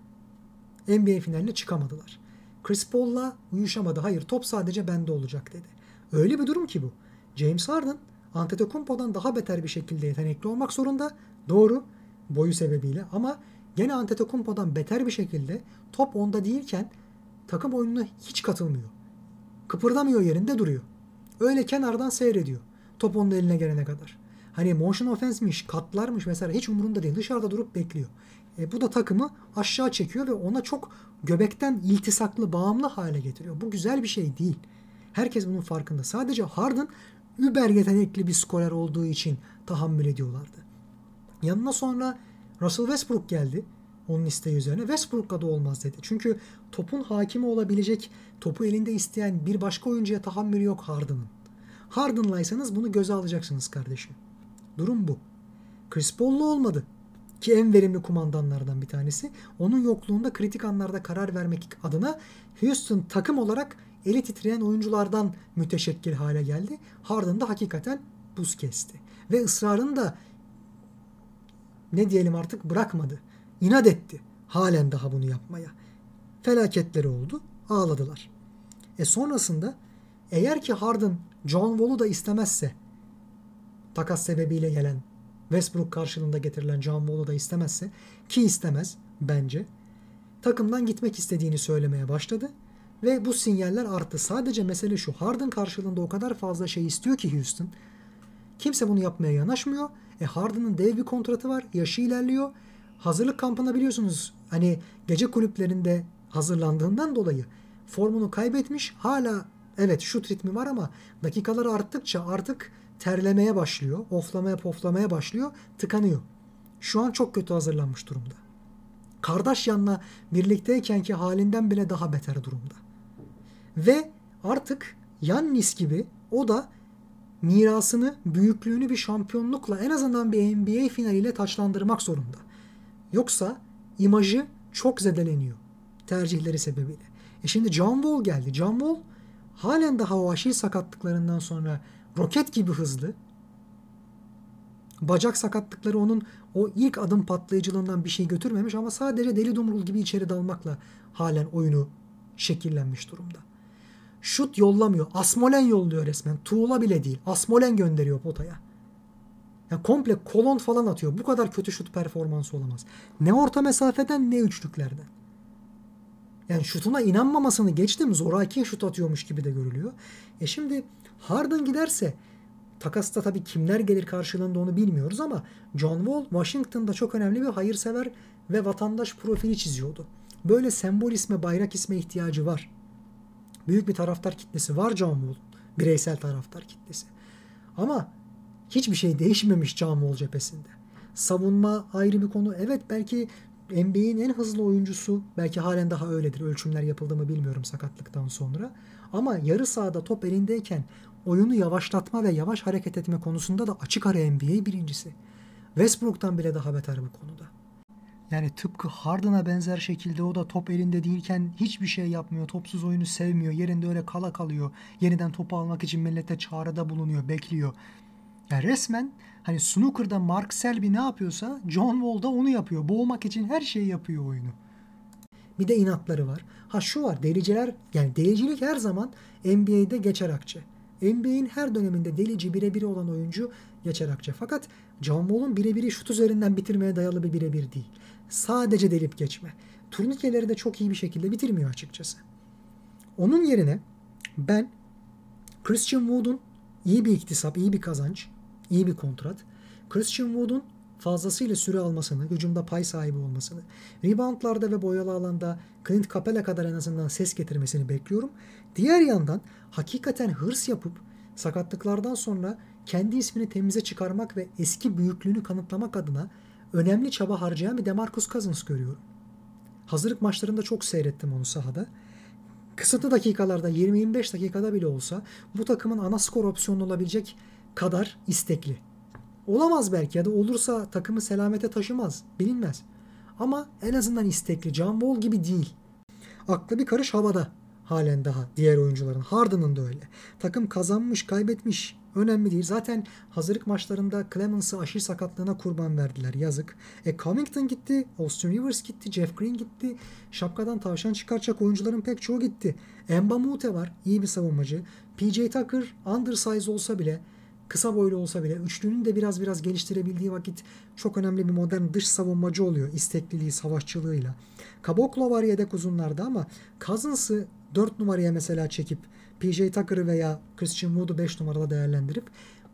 NBA finaline çıkamadılar. Chris Paul'la uyuşamadı. Hayır top sadece bende olacak dedi. Öyle bir durum ki bu. James Harden Antetokounmpo'dan daha beter bir şekilde yetenekli olmak zorunda. Doğru. Boyu sebebiyle ama gene Antetokounmpo'dan beter bir şekilde top onda değilken takım oyununa hiç katılmıyor. Kıpırdamıyor yerinde duruyor. Öyle kenardan seyrediyor. Top onun eline gelene kadar. Hani motion offense'miş, katlarmış mesela hiç umurunda değil. Dışarıda durup bekliyor. E, bu da takımı aşağı çekiyor ve ona çok göbekten iltisaklı, bağımlı hale getiriyor. Bu güzel bir şey değil. Herkes bunun farkında. Sadece Harden über yetenekli bir skorer olduğu için tahammül ediyorlardı. Yanına sonra Russell Westbrook geldi. Onun isteği üzerine Westbrook'la da olmaz dedi. Çünkü topun hakimi olabilecek, topu elinde isteyen bir başka oyuncuya tahammülü yok Harden'ın. Harden'laysanız bunu göze alacaksınız kardeşim. Durum bu. Chris Paul'lu olmadı. Ki en verimli kumandanlardan bir tanesi. Onun yokluğunda kritik anlarda karar vermek adına Houston takım olarak eli titreyen oyunculardan müteşekkil hale geldi. Harden da hakikaten buz kesti. Ve ısrarını da ne diyelim artık bırakmadı. İnat etti. Halen daha bunu yapmaya. Felaketleri oldu. Ağladılar. E sonrasında eğer ki Harden John Wall'u da istemezse takas sebebiyle gelen Westbrook karşılığında getirilen John Wall'u da istemezse ki istemez bence takımdan gitmek istediğini söylemeye başladı. Ve bu sinyaller arttı. Sadece mesele şu. Harden karşılığında o kadar fazla şey istiyor ki Houston. Kimse bunu yapmaya yanaşmıyor. E Harden'ın dev bir kontratı var. Yaşı ilerliyor. Hazırlık kampına biliyorsunuz hani gece kulüplerinde hazırlandığından dolayı formunu kaybetmiş. Hala evet şut ritmi var ama dakikaları arttıkça artık terlemeye başlıyor. Oflamaya poflamaya başlıyor. Tıkanıyor. Şu an çok kötü hazırlanmış durumda. Kardashian'la birlikteyken ki halinden bile daha beter durumda. Ve artık Yannis gibi o da mirasını, büyüklüğünü bir şampiyonlukla en azından bir NBA finaliyle taçlandırmak zorunda. Yoksa imajı çok zedeleniyor tercihleri sebebiyle. E şimdi John Wall geldi. John Wall halen daha o aşil sakatlıklarından sonra roket gibi hızlı. Bacak sakatlıkları onun o ilk adım patlayıcılığından bir şey götürmemiş ama sadece deli dumrul gibi içeri dalmakla halen oyunu şekillenmiş durumda. Şut yollamıyor. Asmolen yolluyor resmen. Tuğla bile değil. Asmolen gönderiyor potaya. Yani komple kolon falan atıyor. Bu kadar kötü şut performansı olamaz. Ne orta mesafeden ne üçlüklerden. Yani şutuna inanmamasını geçtim. Zoraki şut atıyormuş gibi de görülüyor. E şimdi Harden giderse takasta tabii kimler gelir karşılığında onu bilmiyoruz ama John Wall Washington'da çok önemli bir hayırsever ve vatandaş profili çiziyordu. Böyle sembol isme, bayrak isme ihtiyacı var. Büyük bir taraftar kitlesi var John Wall. Bireysel taraftar kitlesi. Ama hiçbir şey değişmemiş John Wall cephesinde. Savunma ayrı bir konu. Evet belki NBA'in en hızlı oyuncusu. Belki halen daha öyledir. Ölçümler yapıldı mı bilmiyorum sakatlıktan sonra. Ama yarı sahada top elindeyken oyunu yavaşlatma ve yavaş hareket etme konusunda da açık ara NBA birincisi. Westbrook'tan bile daha beter bu konuda. Yani tıpkı Harden'a benzer şekilde o da top elinde değilken hiçbir şey yapmıyor. Topsuz oyunu sevmiyor. Yerinde öyle kala kalıyor. Yeniden topu almak için millete çağrıda bulunuyor, bekliyor. Yani resmen hani snooker'da Mark Selby ne yapıyorsa John Wall da onu yapıyor. Boğmak için her şeyi yapıyor oyunu. Bir de inatları var. Ha şu var deliciler yani delicilik her zaman NBA'de geçer akçe. NBA'in her döneminde delici birebiri olan oyuncu geçer akçe. Fakat John Wall'un birebiri şut üzerinden bitirmeye dayalı bir birebir değil. Sadece delip geçme. Turnikeleri de çok iyi bir şekilde bitirmiyor açıkçası. Onun yerine ben Christian Wood'un iyi bir iktisap, iyi bir kazanç, iyi bir kontrat. Christian Wood'un fazlasıyla süre almasını, hücumda pay sahibi olmasını, reboundlarda ve boyalı alanda Clint Capela kadar en azından ses getirmesini bekliyorum. Diğer yandan hakikaten hırs yapıp sakatlıklardan sonra kendi ismini temize çıkarmak ve eski büyüklüğünü kanıtlamak adına önemli çaba harcayan bir Demarcus Cousins görüyorum. Hazırlık maçlarında çok seyrettim onu sahada. Kısıtlı dakikalarda 20-25 dakikada bile olsa bu takımın ana skor opsiyonu olabilecek kadar istekli. Olamaz belki ya da olursa takımı selamete taşımaz. Bilinmez. Ama en azından istekli. John Wall gibi değil. Aklı bir karış havada halen daha diğer oyuncuların. Harden'ın da öyle. Takım kazanmış, kaybetmiş. Önemli değil. Zaten hazırlık maçlarında Clemens'ı aşırı sakatlığına kurban verdiler. Yazık. E Covington gitti. Austin Rivers gitti. Jeff Green gitti. Şapkadan tavşan çıkaracak oyuncuların pek çoğu gitti. Emba Mute var. iyi bir savunmacı. PJ Tucker undersize olsa bile kısa boylu olsa bile üçlünün de biraz biraz geliştirebildiği vakit çok önemli bir modern dış savunmacı oluyor istekliliği, savaşçılığıyla. Kaboklo var yedek uzunlarda ama Cousins'ı 4 numaraya mesela çekip PJ Tucker'ı veya Christian Wood'u 5 numarada değerlendirip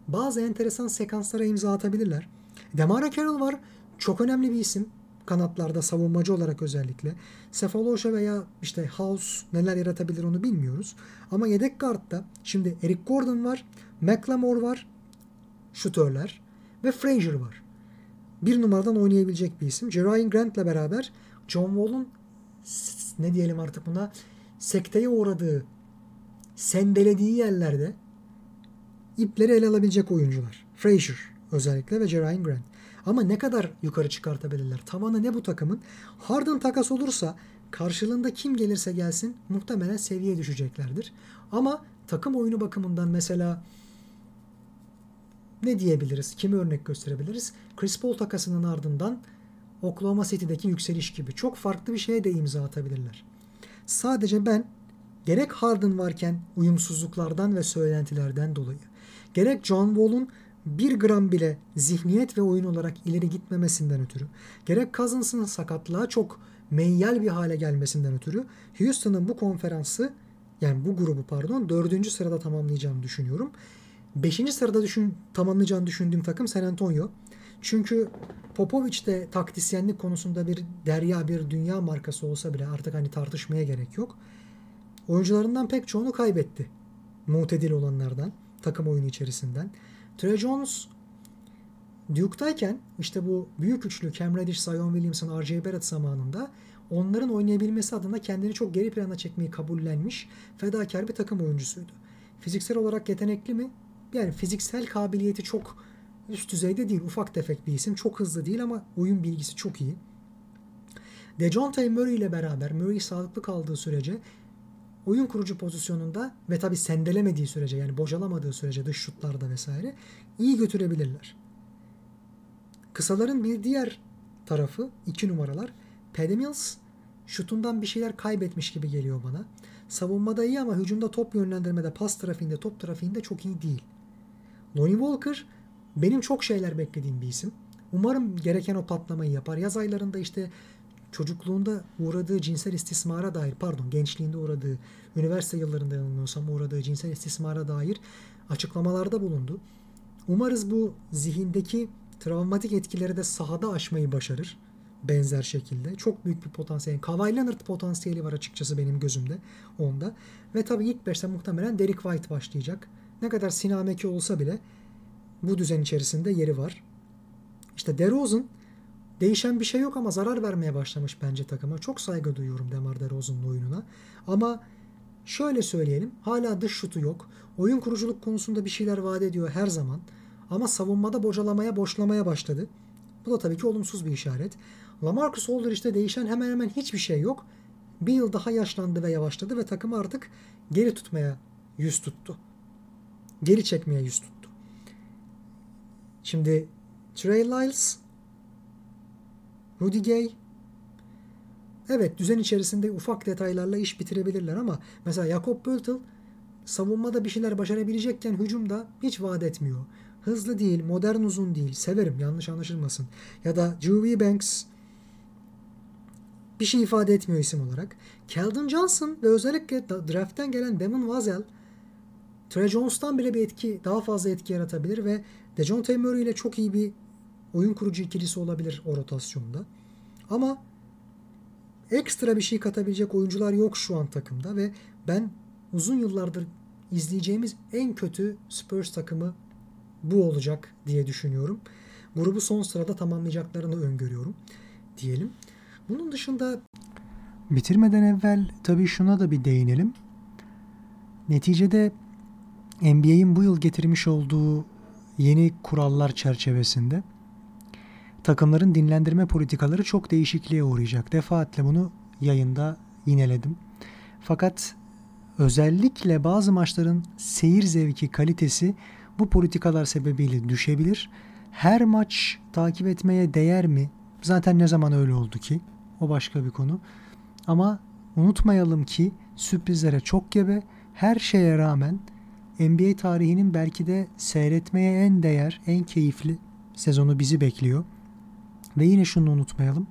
bazı enteresan sekanslara imza atabilirler. Demara Carroll var. Çok önemli bir isim. Kanatlarda savunmacı olarak özellikle. Sefalosha veya işte House neler yaratabilir onu bilmiyoruz. Ama yedek guardda şimdi Eric Gordon var. McLemore var. Şutörler. Ve Frazier var. Bir numaradan oynayabilecek bir isim. Jermaine Grant'le beraber John Wall'un ne diyelim artık buna sekteye uğradığı sendelediği yerlerde ipleri ele alabilecek oyuncular. Frazier özellikle ve Jermaine Grant. Ama ne kadar yukarı çıkartabilirler? Tavanı ne bu takımın? Harden takas olursa karşılığında kim gelirse gelsin muhtemelen seviye düşeceklerdir. Ama takım oyunu bakımından mesela ne diyebiliriz? Kimi örnek gösterebiliriz? Chris Paul takasının ardından Oklahoma City'deki yükseliş gibi çok farklı bir şeye de imza atabilirler. Sadece ben gerek Harden varken uyumsuzluklardan ve söylentilerden dolayı gerek John Wall'un bir gram bile zihniyet ve oyun olarak ileri gitmemesinden ötürü gerek Cousins'ın sakatlığa çok meyyal bir hale gelmesinden ötürü Houston'ın bu konferansı yani bu grubu pardon dördüncü sırada tamamlayacağını düşünüyorum. Beşinci sırada düşün, tamamlayacağını düşündüğüm takım San Antonio. Çünkü Popovic de taktisyenlik konusunda bir derya bir dünya markası olsa bile artık hani tartışmaya gerek yok. Oyuncularından pek çoğunu kaybetti. Mutedil olanlardan, takım oyunu içerisinden. Trey Jones Duke'dayken işte bu büyük üçlü Cam Reddish, Zion Williamson, R.J. Barrett zamanında onların oynayabilmesi adına kendini çok geri plana çekmeyi kabullenmiş fedakar bir takım oyuncusuydu. Fiziksel olarak yetenekli mi? Yani fiziksel kabiliyeti çok üst düzeyde değil. Ufak tefek bir isim. Çok hızlı değil ama oyun bilgisi çok iyi. DeJounte Murray ile beraber Murray sağlıklı kaldığı sürece oyun kurucu pozisyonunda ve tabi sendelemediği sürece yani bocalamadığı sürece dış şutlarda vesaire iyi götürebilirler. Kısaların bir diğer tarafı iki numaralar. Paddy Mills şutundan bir şeyler kaybetmiş gibi geliyor bana. Savunmada iyi ama hücumda top yönlendirmede, pas trafiğinde, top trafiğinde çok iyi değil. Lonnie Walker benim çok şeyler beklediğim bir isim. Umarım gereken o patlamayı yapar. Yaz aylarında işte çocukluğunda uğradığı cinsel istismara dair, pardon gençliğinde uğradığı, üniversite yıllarında yanılmıyorsam uğradığı cinsel istismara dair açıklamalarda bulundu. Umarız bu zihindeki travmatik etkileri de sahada aşmayı başarır. Benzer şekilde. Çok büyük bir potansiyel. Kawhi Leonard potansiyeli var açıkçası benim gözümde onda. Ve tabii ilk beşte muhtemelen Derek White başlayacak. Ne kadar sinameki olsa bile bu düzen içerisinde yeri var. İşte DeRozan değişen bir şey yok ama zarar vermeye başlamış bence takıma. Çok saygı duyuyorum Demar DeRozan'ın oyununa. Ama şöyle söyleyelim. Hala dış şutu yok. Oyun kuruculuk konusunda bir şeyler vaat ediyor her zaman. Ama savunmada bocalamaya, boşlamaya başladı. Bu da tabii ki olumsuz bir işaret. Lamarcus Aldridge'de değişen hemen hemen hiçbir şey yok. Bir yıl daha yaşlandı ve yavaşladı ve takımı artık geri tutmaya yüz tuttu. Geri çekmeye yüz tuttu. Şimdi Trey Lyles, Rudy Gay, evet düzen içerisinde ufak detaylarla iş bitirebilirler ama mesela Jakob Böltel savunmada bir şeyler başarabilecekken hücumda hiç vaat etmiyor. Hızlı değil, modern uzun değil. Severim yanlış anlaşılmasın. Ya da Juvie Banks bir şey ifade etmiyor isim olarak. Keldon Johnson ve özellikle draft'ten gelen Devon Vazel Trey Jones'tan bile bir etki, daha fazla etki yaratabilir ve Dejounte Murray ile çok iyi bir oyun kurucu ikilisi olabilir o rotasyonda. Ama ekstra bir şey katabilecek oyuncular yok şu an takımda ve ben uzun yıllardır izleyeceğimiz en kötü Spurs takımı bu olacak diye düşünüyorum. Grubu son sırada tamamlayacaklarını öngörüyorum diyelim. Bunun dışında bitirmeden evvel tabii şuna da bir değinelim. Neticede NBA'in bu yıl getirmiş olduğu yeni kurallar çerçevesinde takımların dinlendirme politikaları çok değişikliğe uğrayacak. Defaatle bunu yayında yineledim. Fakat özellikle bazı maçların seyir zevki kalitesi bu politikalar sebebiyle düşebilir. Her maç takip etmeye değer mi? Zaten ne zaman öyle oldu ki? O başka bir konu. Ama unutmayalım ki sürprizlere çok gebe. Her şeye rağmen NBA tarihinin belki de seyretmeye en değer, en keyifli sezonu bizi bekliyor. Ve yine şunu unutmayalım.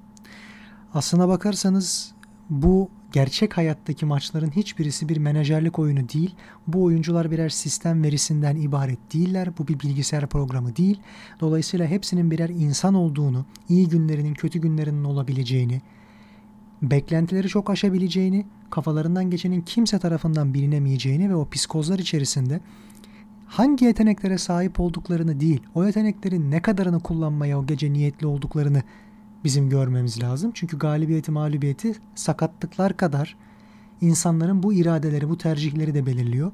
Aslına bakarsanız bu gerçek hayattaki maçların hiçbirisi bir menajerlik oyunu değil. Bu oyuncular birer sistem verisinden ibaret değiller. Bu bir bilgisayar programı değil. Dolayısıyla hepsinin birer insan olduğunu, iyi günlerinin kötü günlerinin olabileceğini, beklentileri çok aşabileceğini, kafalarından geçenin kimse tarafından bilinemeyeceğini ve o psikozlar içerisinde hangi yeteneklere sahip olduklarını değil, o yeteneklerin ne kadarını kullanmaya o gece niyetli olduklarını bizim görmemiz lazım. Çünkü galibiyeti mağlubiyeti sakatlıklar kadar insanların bu iradeleri, bu tercihleri de belirliyor.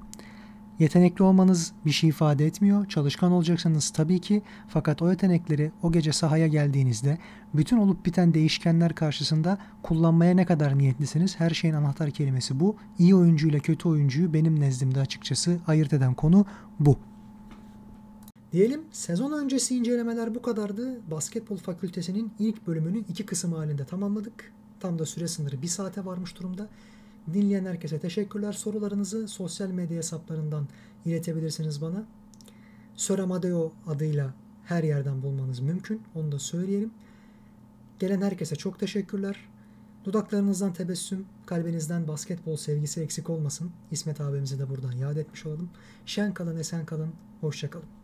Yetenekli olmanız bir şey ifade etmiyor. Çalışkan olacaksanız tabii ki fakat o yetenekleri o gece sahaya geldiğinizde bütün olup biten değişkenler karşısında kullanmaya ne kadar niyetlisiniz? Her şeyin anahtar kelimesi bu. İyi oyuncu ile kötü oyuncuyu benim nezdimde açıkçası ayırt eden konu bu. Diyelim sezon öncesi incelemeler bu kadardı. Basketbol fakültesinin ilk bölümünü iki kısım halinde tamamladık. Tam da süre sınırı bir saate varmış durumda. Dinleyen herkese teşekkürler. Sorularınızı sosyal medya hesaplarından iletebilirsiniz bana. Sir Amadeo adıyla her yerden bulmanız mümkün. Onu da söyleyelim. Gelen herkese çok teşekkürler. Dudaklarınızdan tebessüm, kalbinizden basketbol sevgisi eksik olmasın. İsmet abimizi de buradan yad etmiş olalım. Şen kalın, esen kalın, hoşça kalın.